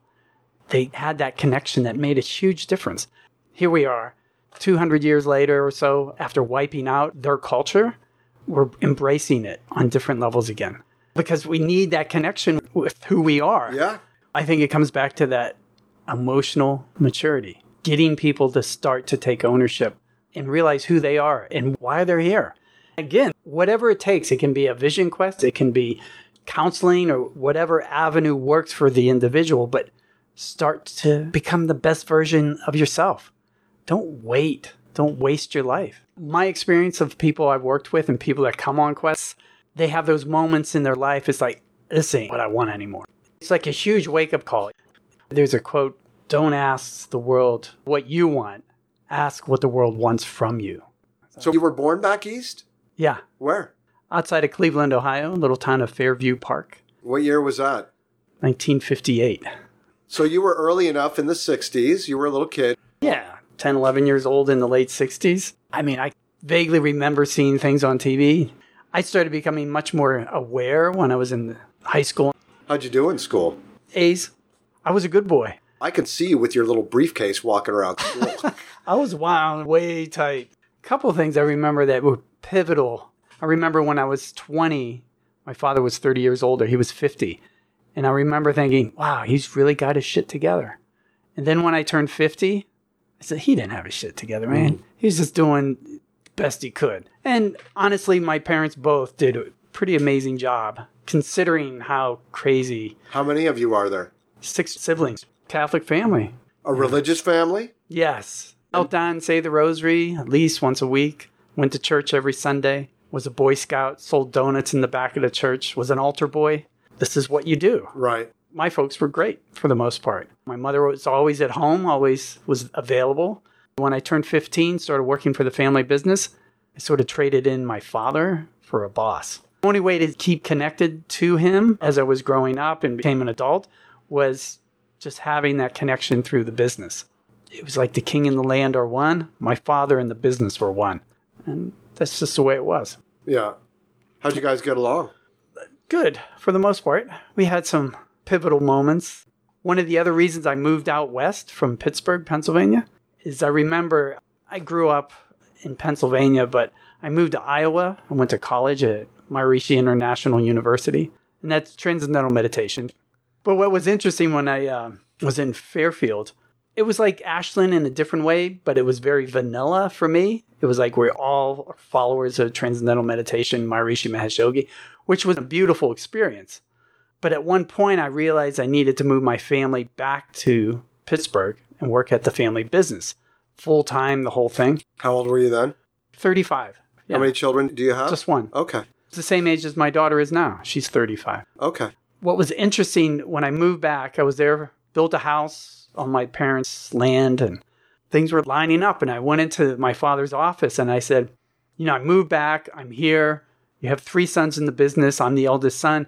They had that connection that made a huge difference. Here we are, 200 years later or so, after wiping out their culture, we're embracing it on different levels again because we need that connection with who we are. Yeah. I think it comes back to that emotional maturity, getting people to start to take ownership and realize who they are and why they're here. Again, whatever it takes, it can be a vision quest, it can be counseling or whatever avenue works for the individual, but start to become the best version of yourself. Don't wait. Don't waste your life. My experience of people I've worked with and people that come on quests, they have those moments in their life. It's like, this ain't what I want anymore. It's like a huge wake up call. There's a quote Don't ask the world what you want, ask what the world wants from you. So you were born back east? Yeah. Where? Outside of Cleveland, Ohio, little town of Fairview Park, What year was that? 1958. So you were early enough in the 60s. You were a little kid. Yeah, 10, 11 years old in the late 60s. I mean, I vaguely remember seeing things on TV. I started becoming much more aware when I was in high school. How'd you do in school? A's, I was a good boy. I could see you with your little briefcase walking around school. I was wound way tight. A couple of things I remember that were pivotal. I remember when I was 20, my father was 30 years older, he was 50. And I remember thinking, wow, he's really got his shit together. And then when I turned 50, I said, he didn't have his shit together, man. Mm-hmm. He was just doing the best he could. And honestly, my parents both did a pretty amazing job considering how crazy How many of you are there? six siblings, Catholic family. A religious family? Yes. Knelt down, say the rosary at least once a week. Went to church every Sunday. Was a Boy Scout. Sold donuts in the back of the church. Was an altar boy. This is what you do. Right. My folks were great for the most part. My mother was always at home, always was available. When I turned 15, started working for the family business, I sort of traded in my father for a boss. The only way to keep connected to him as I was growing up and became an adult was just having that connection through the business. It was like the king and the land are one, my father and the business were one. And that's just the way it was. Yeah. How'd you guys get along? Good for the most part. We had some pivotal moments. One of the other reasons I moved out west from Pittsburgh, Pennsylvania, is I remember I grew up in Pennsylvania, but I moved to Iowa and went to college at Maharishi International University, and that's transcendental meditation. But what was interesting when I uh, was in Fairfield, it was like Ashland in a different way, but it was very vanilla for me. It was like we're all followers of transcendental meditation, Maharishi Mahesh Yogi, which was a beautiful experience. But at one point, I realized I needed to move my family back to Pittsburgh and work at the family business full time, the whole thing. How old were you then? 35. Yeah, How many children do you have? just one. Okay. It's the same age as my daughter is now. She's 35. Okay. What was interesting when I moved back, I was there, built a house on my parents' land, and things were lining up. And I went into my father's office and I said, You know, I moved back. I'm here. You have three sons in the business. I'm the eldest son.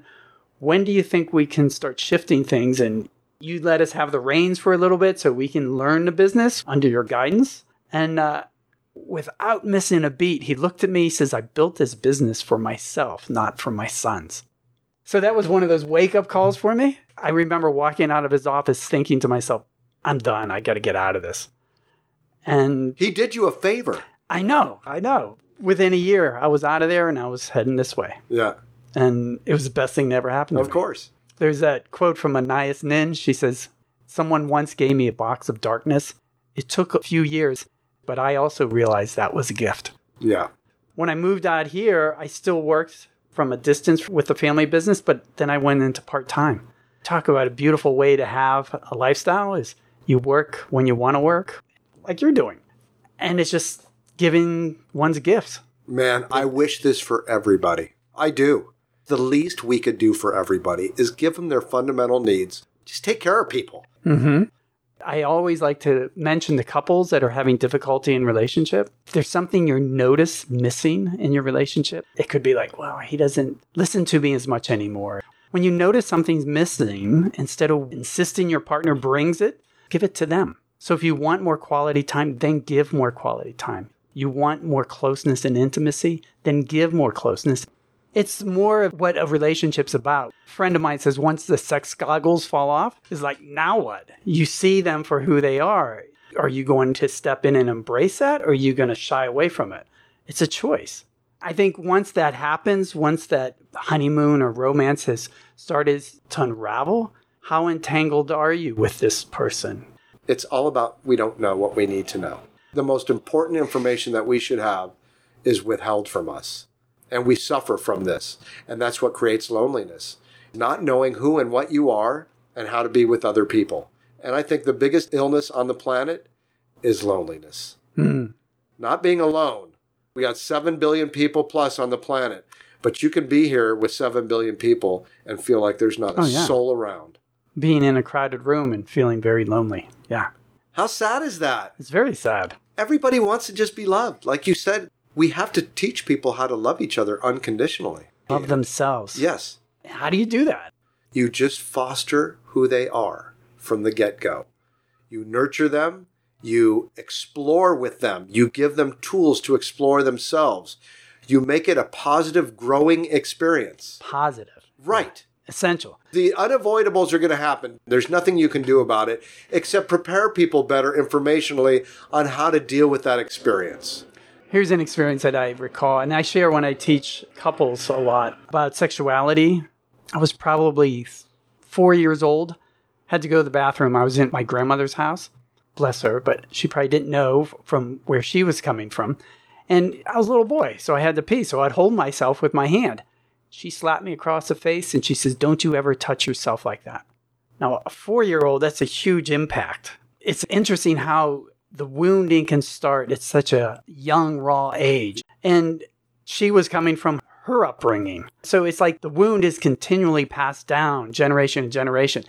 When do you think we can start shifting things and you let us have the reins for a little bit so we can learn the business under your guidance? And uh, without missing a beat, he looked at me. He says, I built this business for myself, not for my sons. So that was one of those wake up calls for me. I remember walking out of his office thinking to myself, I'm done. I got to get out of this. And He did you a favor. I know, I know. Within a year, I was out of there and I was heading this way. Yeah. And it was the best thing that ever happened to Of course. There's that quote from Anais Nin. She says, Someone once gave me a box of darkness. It took a few years, but I also realized that was a gift. Yeah. When I moved out here, I still worked from a distance with the family business, but then I went into part time. Talk about a beautiful way to have a lifestyle is you work when you want to work, like you're doing. And it's just giving one's gifts. Man, I wish this for everybody. I do. The least we could do for everybody is give them their fundamental needs. Just take care of people. Mm-hmm. I always like to mention the couples that are having difficulty in relationship. If there's something you notice missing in your relationship, it could be like, well, he doesn't listen to me as much anymore. When you notice something's missing, instead of insisting your partner brings it, give it to them. So if you want more quality time, then give more quality time. You want more closeness and intimacy, then give more closeness. It's more of what a relationship's about. A friend of mine says once the sex goggles fall off, is like, now what? You see them for who they are. Are you going to step in and embrace that or are you going to shy away from it? It's a choice. I think once that happens, once that honeymoon or romance has started to unravel, how entangled are you with this person? It's all about we don't know what we need to know. The most important information that we should have is withheld from us. And we suffer from this. And that's what creates loneliness. Not knowing who and what you are and how to be with other people. And I think the biggest illness on the planet is loneliness. Hmm. Not being alone. We got 7 billion people plus on the planet. But you can be here with 7 billion people and feel like there's not a Oh, yeah. soul around. Being in a crowded room and feeling very lonely. Yeah, How sad is that? it's very sad. Everybody wants to just be loved. Like you said, we have to teach people how to love each other unconditionally. Love themselves. Yes. How do you do that? You just foster who they are from the get go. You nurture them, you explore with them, you give them tools to explore themselves. You make it a positive, growing experience. Positive. Right. Essential. The unavoidables are going to happen. There's nothing you can do about it except prepare people better informationally on how to deal with that experience. Here's an experience that I recall, and I share when I teach couples a lot about sexuality. I was probably four years old, had to go to the bathroom. I was in my grandmother's house, bless her, but she probably didn't know from where she was coming from. And I was a little boy, so I had to pee, so I'd hold myself with my hand. She slapped me across the face and she says, Don't you ever touch yourself like that. Now, a four year old, that's a huge impact. It's interesting how the wounding can start at such a young, raw age. And she was coming from her upbringing. So it's like the wound is continually passed down generation to generation.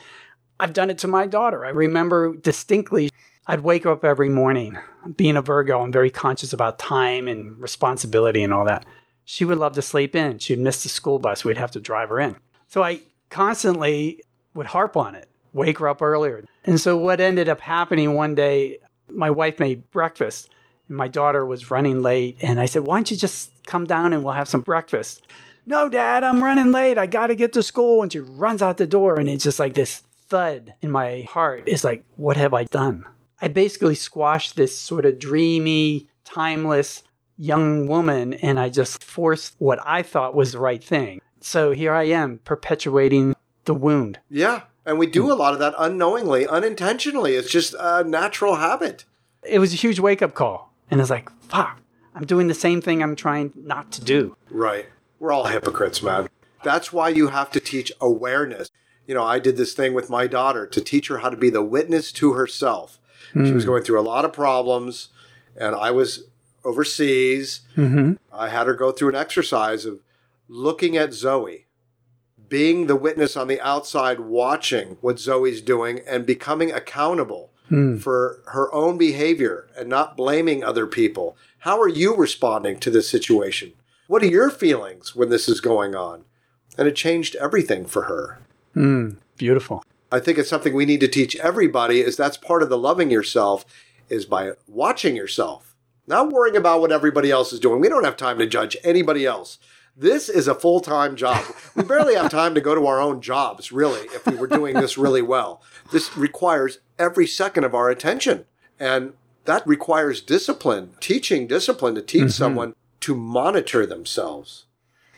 I've done it to my daughter. I remember distinctly, I'd wake up every morning. Being a Virgo, I'm very conscious about time and responsibility and all that. She would love to sleep in. She'd miss the school bus. We'd have to drive her in. So I constantly would harp on it, wake her up earlier. And so what ended up happening one day, my wife made breakfast and my daughter was running late. And I said, Why don't you just come down and we'll have some breakfast? No, dad, I'm running late. I got to get to school. And she runs out the door. And it's just like this thud in my heart. It's like, What have I done? I basically squashed this sort of dreamy, timeless young woman and I just forced what I thought was the right thing. So here I am perpetuating the wound. Yeah. And we do a lot of that unknowingly, unintentionally. It's just a natural habit. It was a huge wake up call. And it's like, fuck, I'm doing the same thing I'm trying not to do. Right. We're all hypocrites, man. That's why you have to teach awareness. You know, I did this thing with my daughter to teach her how to be the witness to herself. She was hmm. going through a lot of problems, and I was overseas. Mm-hmm. I had her go through an exercise of looking at Zoe, being the witness on the outside, watching what Zoe's doing, and becoming accountable hmm. for her own behavior and not blaming other people. How are you responding to this situation? What are your feelings when this is going on? And it changed everything for her. Hmm. Beautiful. I think it's something we need to teach everybody is that's part of the loving yourself is by watching yourself. Not worrying about what everybody else is doing. We don't have time to judge anybody else. This is a full-time job. We barely have time to go to our own jobs, really, if we were doing this really well. This requires every second of our attention. And that requires discipline, teaching discipline to teach mm-hmm. someone to monitor themselves.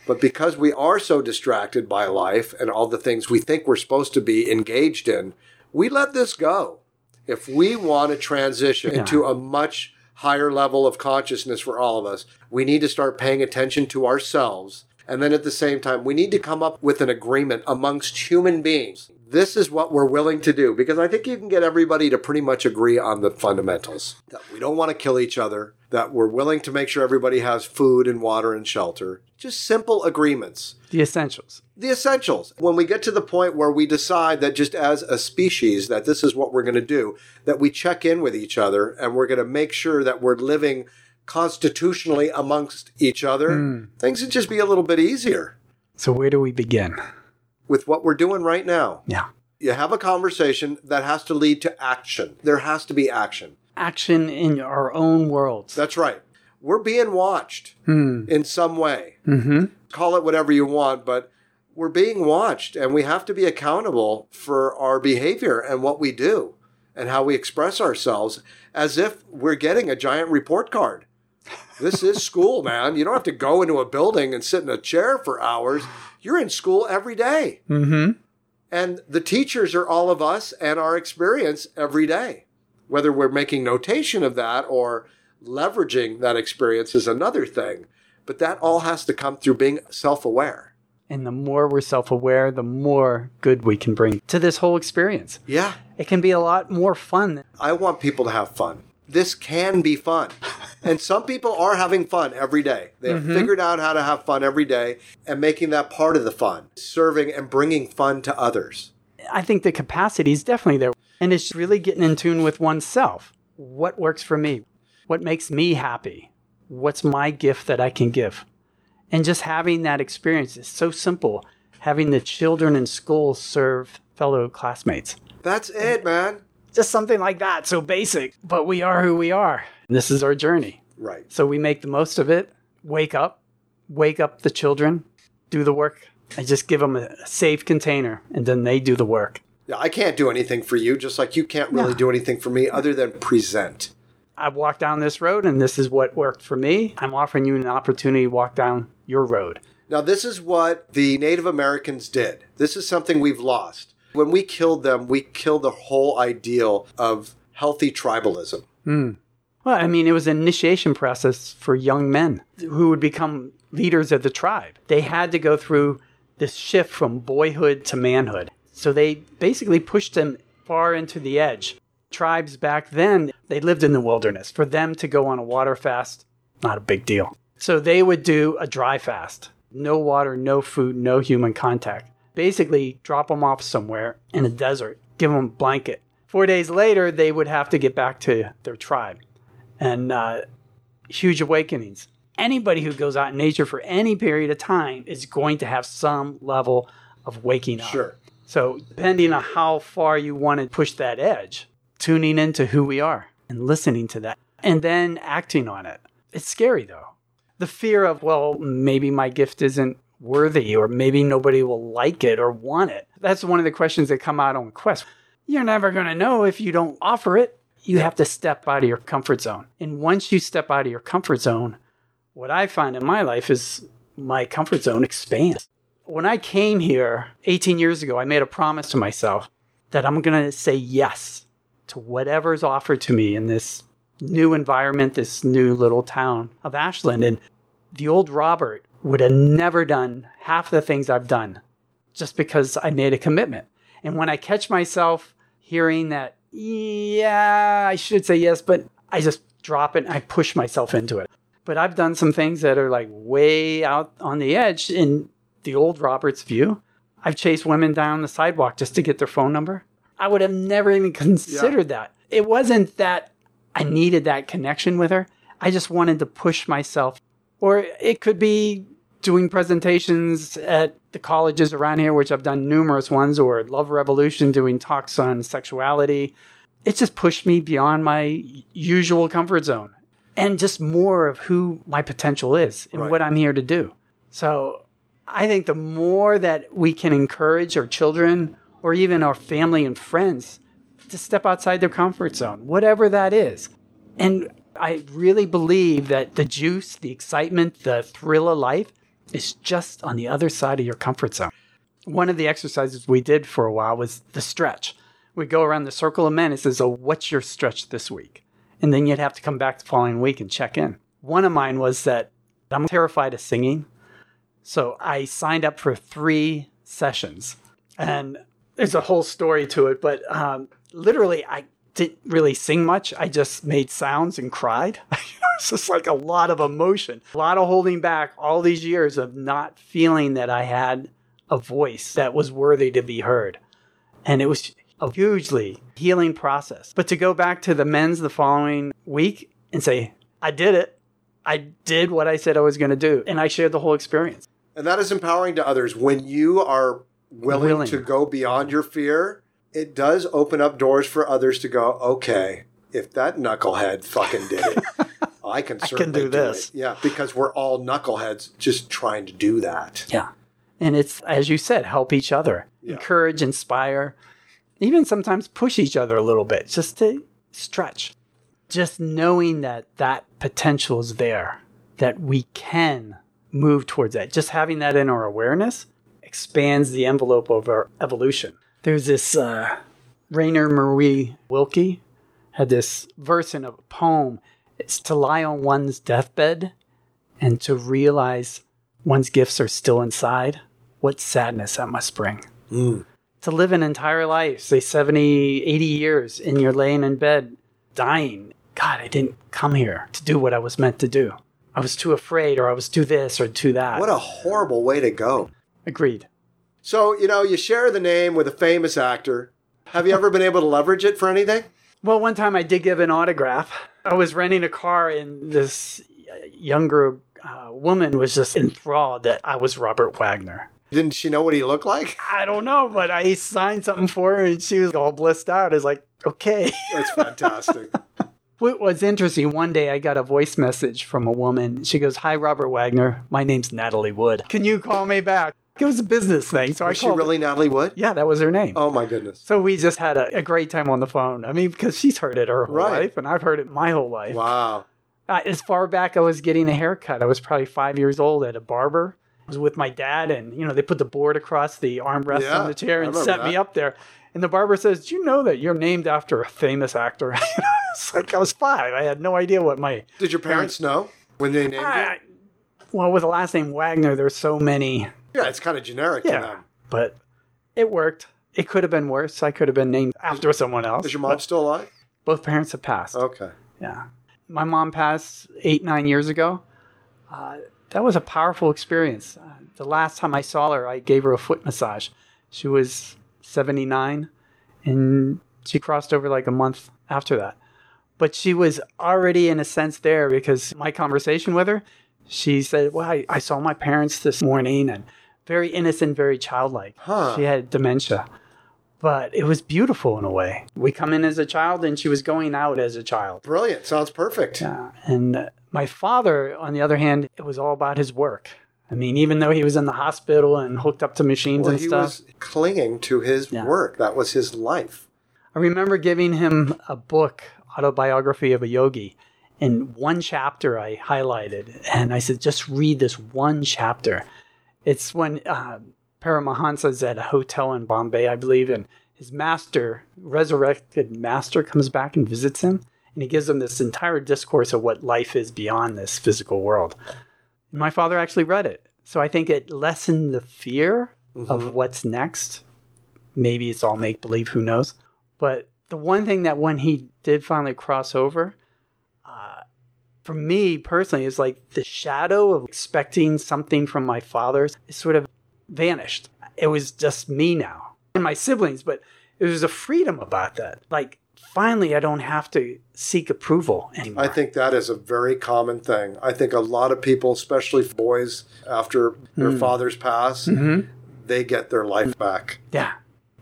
But because we are so distracted by life and all the things we think we're supposed to be engaged in, we let this go. If we want to transition into a much higher level of consciousness for all of us, we need to start paying attention to ourselves And then at the same time, we need to come up with an agreement amongst human beings. This is what we're willing to do because I think you can get everybody to pretty much agree on the fundamentals that we don't want to kill each other, that we're willing to make sure everybody has food and water and shelter. Just simple agreements The essentials. the essentials. When we get to the point where we decide that just as a species that this is what we're going to do, that we check in with each other and we're going to make sure that we're living constitutionally amongst each other, things would just be a little bit easier So where do we begin? with what we're doing right now. Yeah. You have a conversation that has to lead to action. There has to be action. Action in our own worlds. That's right. We're being watched in some way. mm-hmm. call it whatever you want, but we're being watched and we have to be accountable for our behavior and what we do and how we express ourselves as if we're getting a giant report card. This is school, man. You don't have to go into a building and sit in a chair for hours. You're in school every day. Mm-hmm. And the teachers are all of us and our experience every day. Whether we're making notation of that or leveraging that experience is another thing. But that all has to come through being self aware. And the more we're self aware, the more good we can bring to this whole experience. Yeah, It can be a lot more fun. I want people to have fun. This can be fun. And some people are having fun every day. They have mm-hmm. figured out how to have fun every day and making that part of the fun, serving and bringing fun to others. I think the capacity is definitely there. And it's really getting in tune with oneself. What works for me? What makes me happy? What's my gift that I can give? And just having that experience is so simple. Having the children in school serve fellow classmates. That's it, man. Just something like that. So basic, but we are who we are. This is our journey. Right. So we make the most of it. Wake up, wake up the children, do the work. I just give them a safe container and then they do the work. Yeah, I can't do anything for you, just like you can't really do anything for me other than present. I've walked down this road and this is what worked for me. I'm offering you an opportunity to walk down your road. Now, this is what the Native Americans did. This is something we've lost. When we killed them, we killed the whole ideal of healthy tribalism. Hmm. Well, I mean, it was an initiation process for young men who would become leaders of the tribe. They had to go through this shift from boyhood to manhood. So they basically pushed them far into the edge. Tribes back then, they lived in the wilderness. For them to go on a water fast, not a big deal. So they would do a dry fast no water, no food, no human contact. Basically, drop them off somewhere in a desert, give them a blanket. Four days later, they would have to get back to their tribe and uh, huge awakenings. Anybody who goes out in nature for any period of time is going to have some level of waking up. Sure. So, depending on how far you want to push that edge, tuning into who we are and listening to that and then acting on it. It's scary though. The fear of, well, maybe my gift isn't worthy or maybe nobody will like it or want it. That's one of the questions that come out on Quest. You're never going to know if you don't offer it. You have to step out of your comfort zone. And once you step out of your comfort zone, what I find in my life is my comfort zone expands. When I came here 18 years ago, I made a promise to myself that I'm going to say yes to whatever's offered to me in this new environment, this new little town of Ashland. And the old Robert would have never done half the things I've done just because I made a commitment. And when I catch myself hearing that, yeah, I should say yes, but I just drop it and I push myself into it. But I've done some things that are like way out on the edge in the old Robert's view. I've chased women down the sidewalk just to get their phone number. I would have never even considered that. It wasn't that I needed that connection with her. I just wanted to push myself. Or it could be doing presentations at the colleges around here, which I've done numerous ones, or Love Revolution doing talks on sexuality. It just pushed me beyond my usual comfort zone and just more of who my potential is and Right. what I'm here to do. So I think the more that we can encourage our children or even our family and friends to step outside their comfort zone, whatever that is. And I really believe that the juice, the excitement, the thrill of life is just on the other side of your comfort zone. One of the exercises we did for a while was the stretch. We'd go around the circle of men and says, Oh, what's your stretch this week? And then you'd have to come back the following week and check in. One of mine was that I'm terrified of singing. So I signed up for three sessions, and there's a whole story to it. But um, literally, I didn't really sing much. I just made sounds and cried. it's just like a lot of emotion, a lot of holding back all these years of not feeling that I had a voice that was worthy to be heard. And it was a hugely healing process. But to go back to the men's the following week and say, I did it. I did what I said I was going to do. And I shared the whole experience. And that is empowering to others. When you are willing, Willing. to go beyond your fear, it does open up doors for others to go, okay, if that knucklehead fucking did it, I can certainly do this. it. Yeah, because we're all knuckleheads just trying to do that. Yeah. And it's, as you said, help each other, encourage, inspire, even sometimes push each other a little bit just to stretch. Just knowing that that potential is there, that we can move towards that. Just having that in our awareness expands the envelope of our evolution. There's this uh, Rainer Maria Rilke had this verse in a poem. It's to lie on one's deathbed and to realize one's gifts are still inside. What sadness that must bring. To live an entire life, say 70, 80 years, and you're laying in bed dying. God, I didn't come here to do what I was meant to do. I was too afraid, or I was too this, or too that. What a horrible way to go. Agreed. So, you know, you share the name with a famous actor. Have you ever been able to leverage it for anything? Well, one time I did give an autograph. I was renting a car, and this younger uh, woman was just enthralled that I was Robert Wagner. Didn't she know what he looked like? I don't know, but I signed something for her, and she was all blissed out. I was like, okay. That's fantastic. What was interesting, one day I got a voice message from a woman. She goes, Hi, Robert Wagner. My name's Natalie Wood. Can you call me back? It was a business thing. So Was I she called. really Natalie Wood? Yeah, that was her name. Oh my goodness. So we just had a, a great time on the phone. I mean, because she's heard it her whole Right. life, and I've heard it my whole life. Wow. Uh, as far back I was getting a haircut, I was probably five years old at a barber. I was with my dad, and you know they put the board across the armrest Yeah, on the chair and set me up there. And the barber says, "Do you know that you're named after a famous actor?" it's like I was five. I had no idea what my Did your parents know when they named you? Well, with the last name Wagner, there's so many. Yeah, it's kind of generic to Yeah, them. but it worked. It could have been worse. I could have been named after someone else. Is your mom still alive? Both parents have passed. Okay. Yeah. My mom passed eight, nine years ago. Uh, that was a powerful experience. Uh, the last time I saw her, I gave her a foot massage. She was 79 and she crossed over like a month after that. But she was already, in a sense, there because my conversation with her, she said, Well, I, I saw my parents this morning and very innocent, very childlike. Huh. She had dementia. But it was beautiful in a way. We come in as a child and she was going out as a child. Brilliant. Sounds perfect. Yeah. And my father, on the other hand, it was all about his work. I mean, even though he was in the hospital and hooked up to machines Well, and he stuff, was clinging to his Yeah. work. That was his life. I remember giving him a book, autobiography of a yogi. And one chapter I highlighted, and I said, just read this one chapter. It's when uh, Paramahansa's at a hotel in Bombay, I believe, and his master, resurrected master, comes back and visits him, and he gives him this entire discourse of what life is beyond this physical world. And my father actually read it, so I think it lessened the fear of what's next. Maybe it's all make believe, who knows? But the one thing that when he did finally cross over, for me personally, is like the shadow of expecting something from my father is sort of vanished. It was just me now and my siblings, but there was a freedom about that. Like finally, I don't have to seek approval anymore. I think that is a very common thing. I think a lot of people, especially boys, after their Hmm. fathers pass, Mm-hmm. they get their life back. Yeah.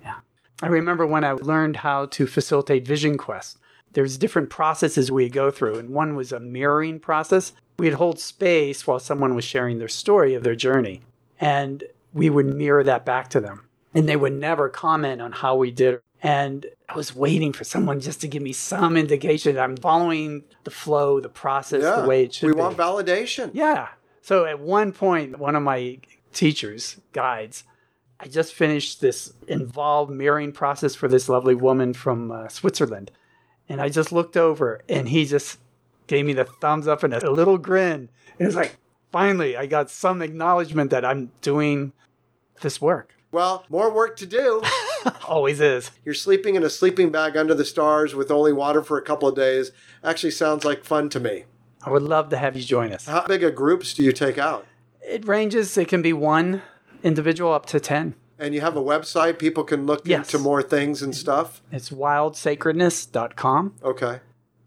Yeah. I remember when I learned how to facilitate Vision Quest, there's different processes we go through, and one was a mirroring process. We'd hold space while someone was sharing their story of their journey, and we would mirror that back to them. And they would never comment on how we did. And I was waiting for someone just to give me some indication that I'm following the flow, the process, Yeah. the way it should we be. We want validation. Yeah. So at one point, one of my teachers, guides, I just finished this involved mirroring process for this lovely woman from uh, Switzerland. And I just looked over and he just gave me the thumbs up and a little grin. And it was like, finally, I got some acknowledgement that I'm doing this work. Well, more work to do. Always is. You're sleeping in a sleeping bag under the stars with only water for a couple of days. Actually, sounds like fun to me. I would love to have you join us. How big of groups do you take out? It ranges, it can be one individual up to 10. And you have a website people can look Yes. into more things and stuff? It's wildsacredness.com Okay.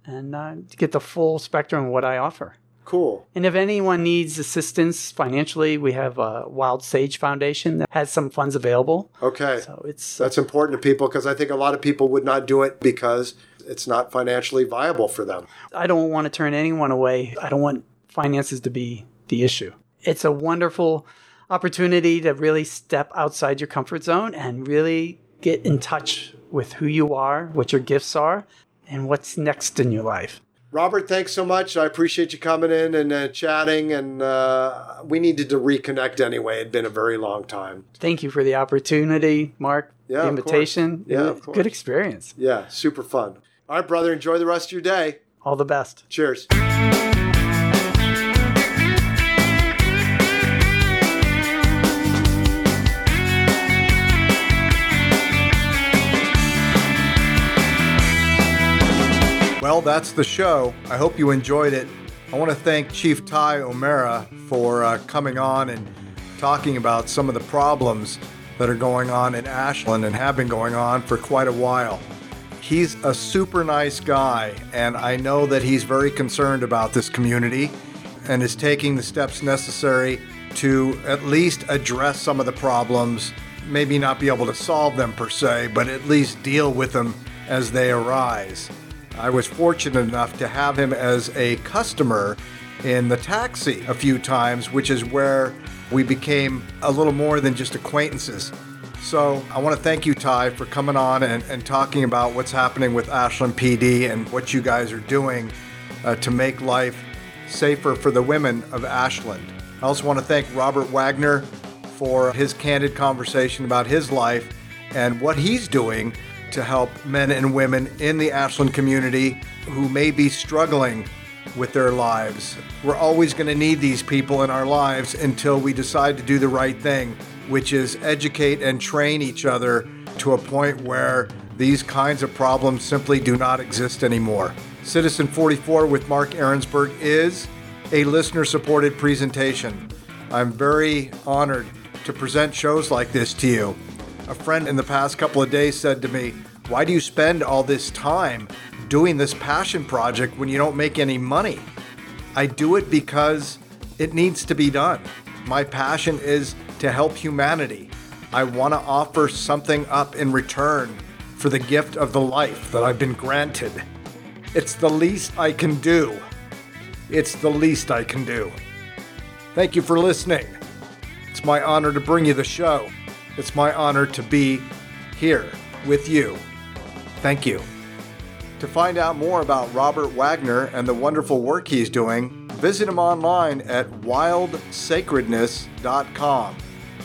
and uh, to get the full spectrum of what I offer. Cool. And if anyone needs assistance financially, we have a Wild Sage Foundation that has some funds available. Okay. So it's That's important to people because I think a lot of people would not do it because it's not financially viable for them. I don't want to turn anyone away. I don't want finances to be the issue. It's a wonderful opportunity to really step outside your comfort zone and really get in touch with who you are, what your gifts are, and what's next in your life. Robert, thanks so much. I appreciate you coming in and uh, chatting. And uh, we needed to reconnect anyway. It'd been a very long time. Thank you for the opportunity, Mark. Yeah, the invitation. Yeah, of course. Good experience. Yeah, super fun. All right, brother, enjoy the rest of your day. All the best. Cheers. Well, that's the show. I hope you enjoyed it. I want to thank Chief Tighe O'Meara for uh, coming on and talking about some of the problems that are going on in Ashland and have been going on for quite a while. He's a super nice guy, and I know that he's very concerned about this community and is taking the steps necessary to at least address some of the problems, maybe not be able to solve them per se, but at least deal with them as they arise. I was fortunate enough to have him as a customer in the taxi a few times, which is where we became a little more than just acquaintances. So I want to thank you, Tighe, for coming on and, and talking about what's happening with Ashland PD and what you guys are doing uh, to make life safer for the women of Ashland. I also want to thank Robert Wagner for his candid conversation about his life and what he's doing to help men and women in the Ashland community who may be struggling with their lives. We're always going to need these people in our lives until we decide to do the right thing, which is educate and train each other to a point where these kinds of problems simply do not exist anymore. Citizen 44 with Mark Aaronsberg is a listener supported presentation. I'm very honored to present shows like this to you. A friend in the past couple of days said to me, Why do you spend all this time doing this passion project when you don't make any money? I do it because it needs to be done. My passion is to help humanity. I want to offer something up in return for the gift of the life that I've been granted. It's the least I can do. It's the least I can do. Thank you for listening. It's my honor to bring you the show. It's my honor to be here with you. Thank you. To find out more about Robert Wagner and the wonderful work he's doing, visit him online at wildsacredness.com.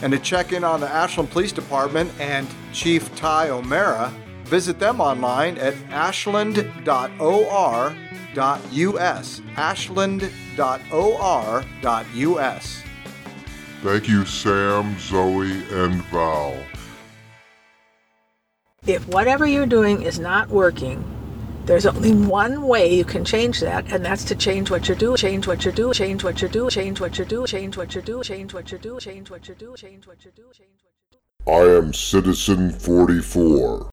And to check in on the Ashland Police Department and Chief Tighe O'Meara, visit them online at ashland.or.us. Ashland.or.us. Thank you, Sam, Zoe, and Val. If whatever you're doing is not working, there's only one way you can change that, and that's to change what you do, change what you do, change what you do, change what you do, change what you do, change what you do, change what you do, change what you do, change what you do, change what you do. I am Citizen 44.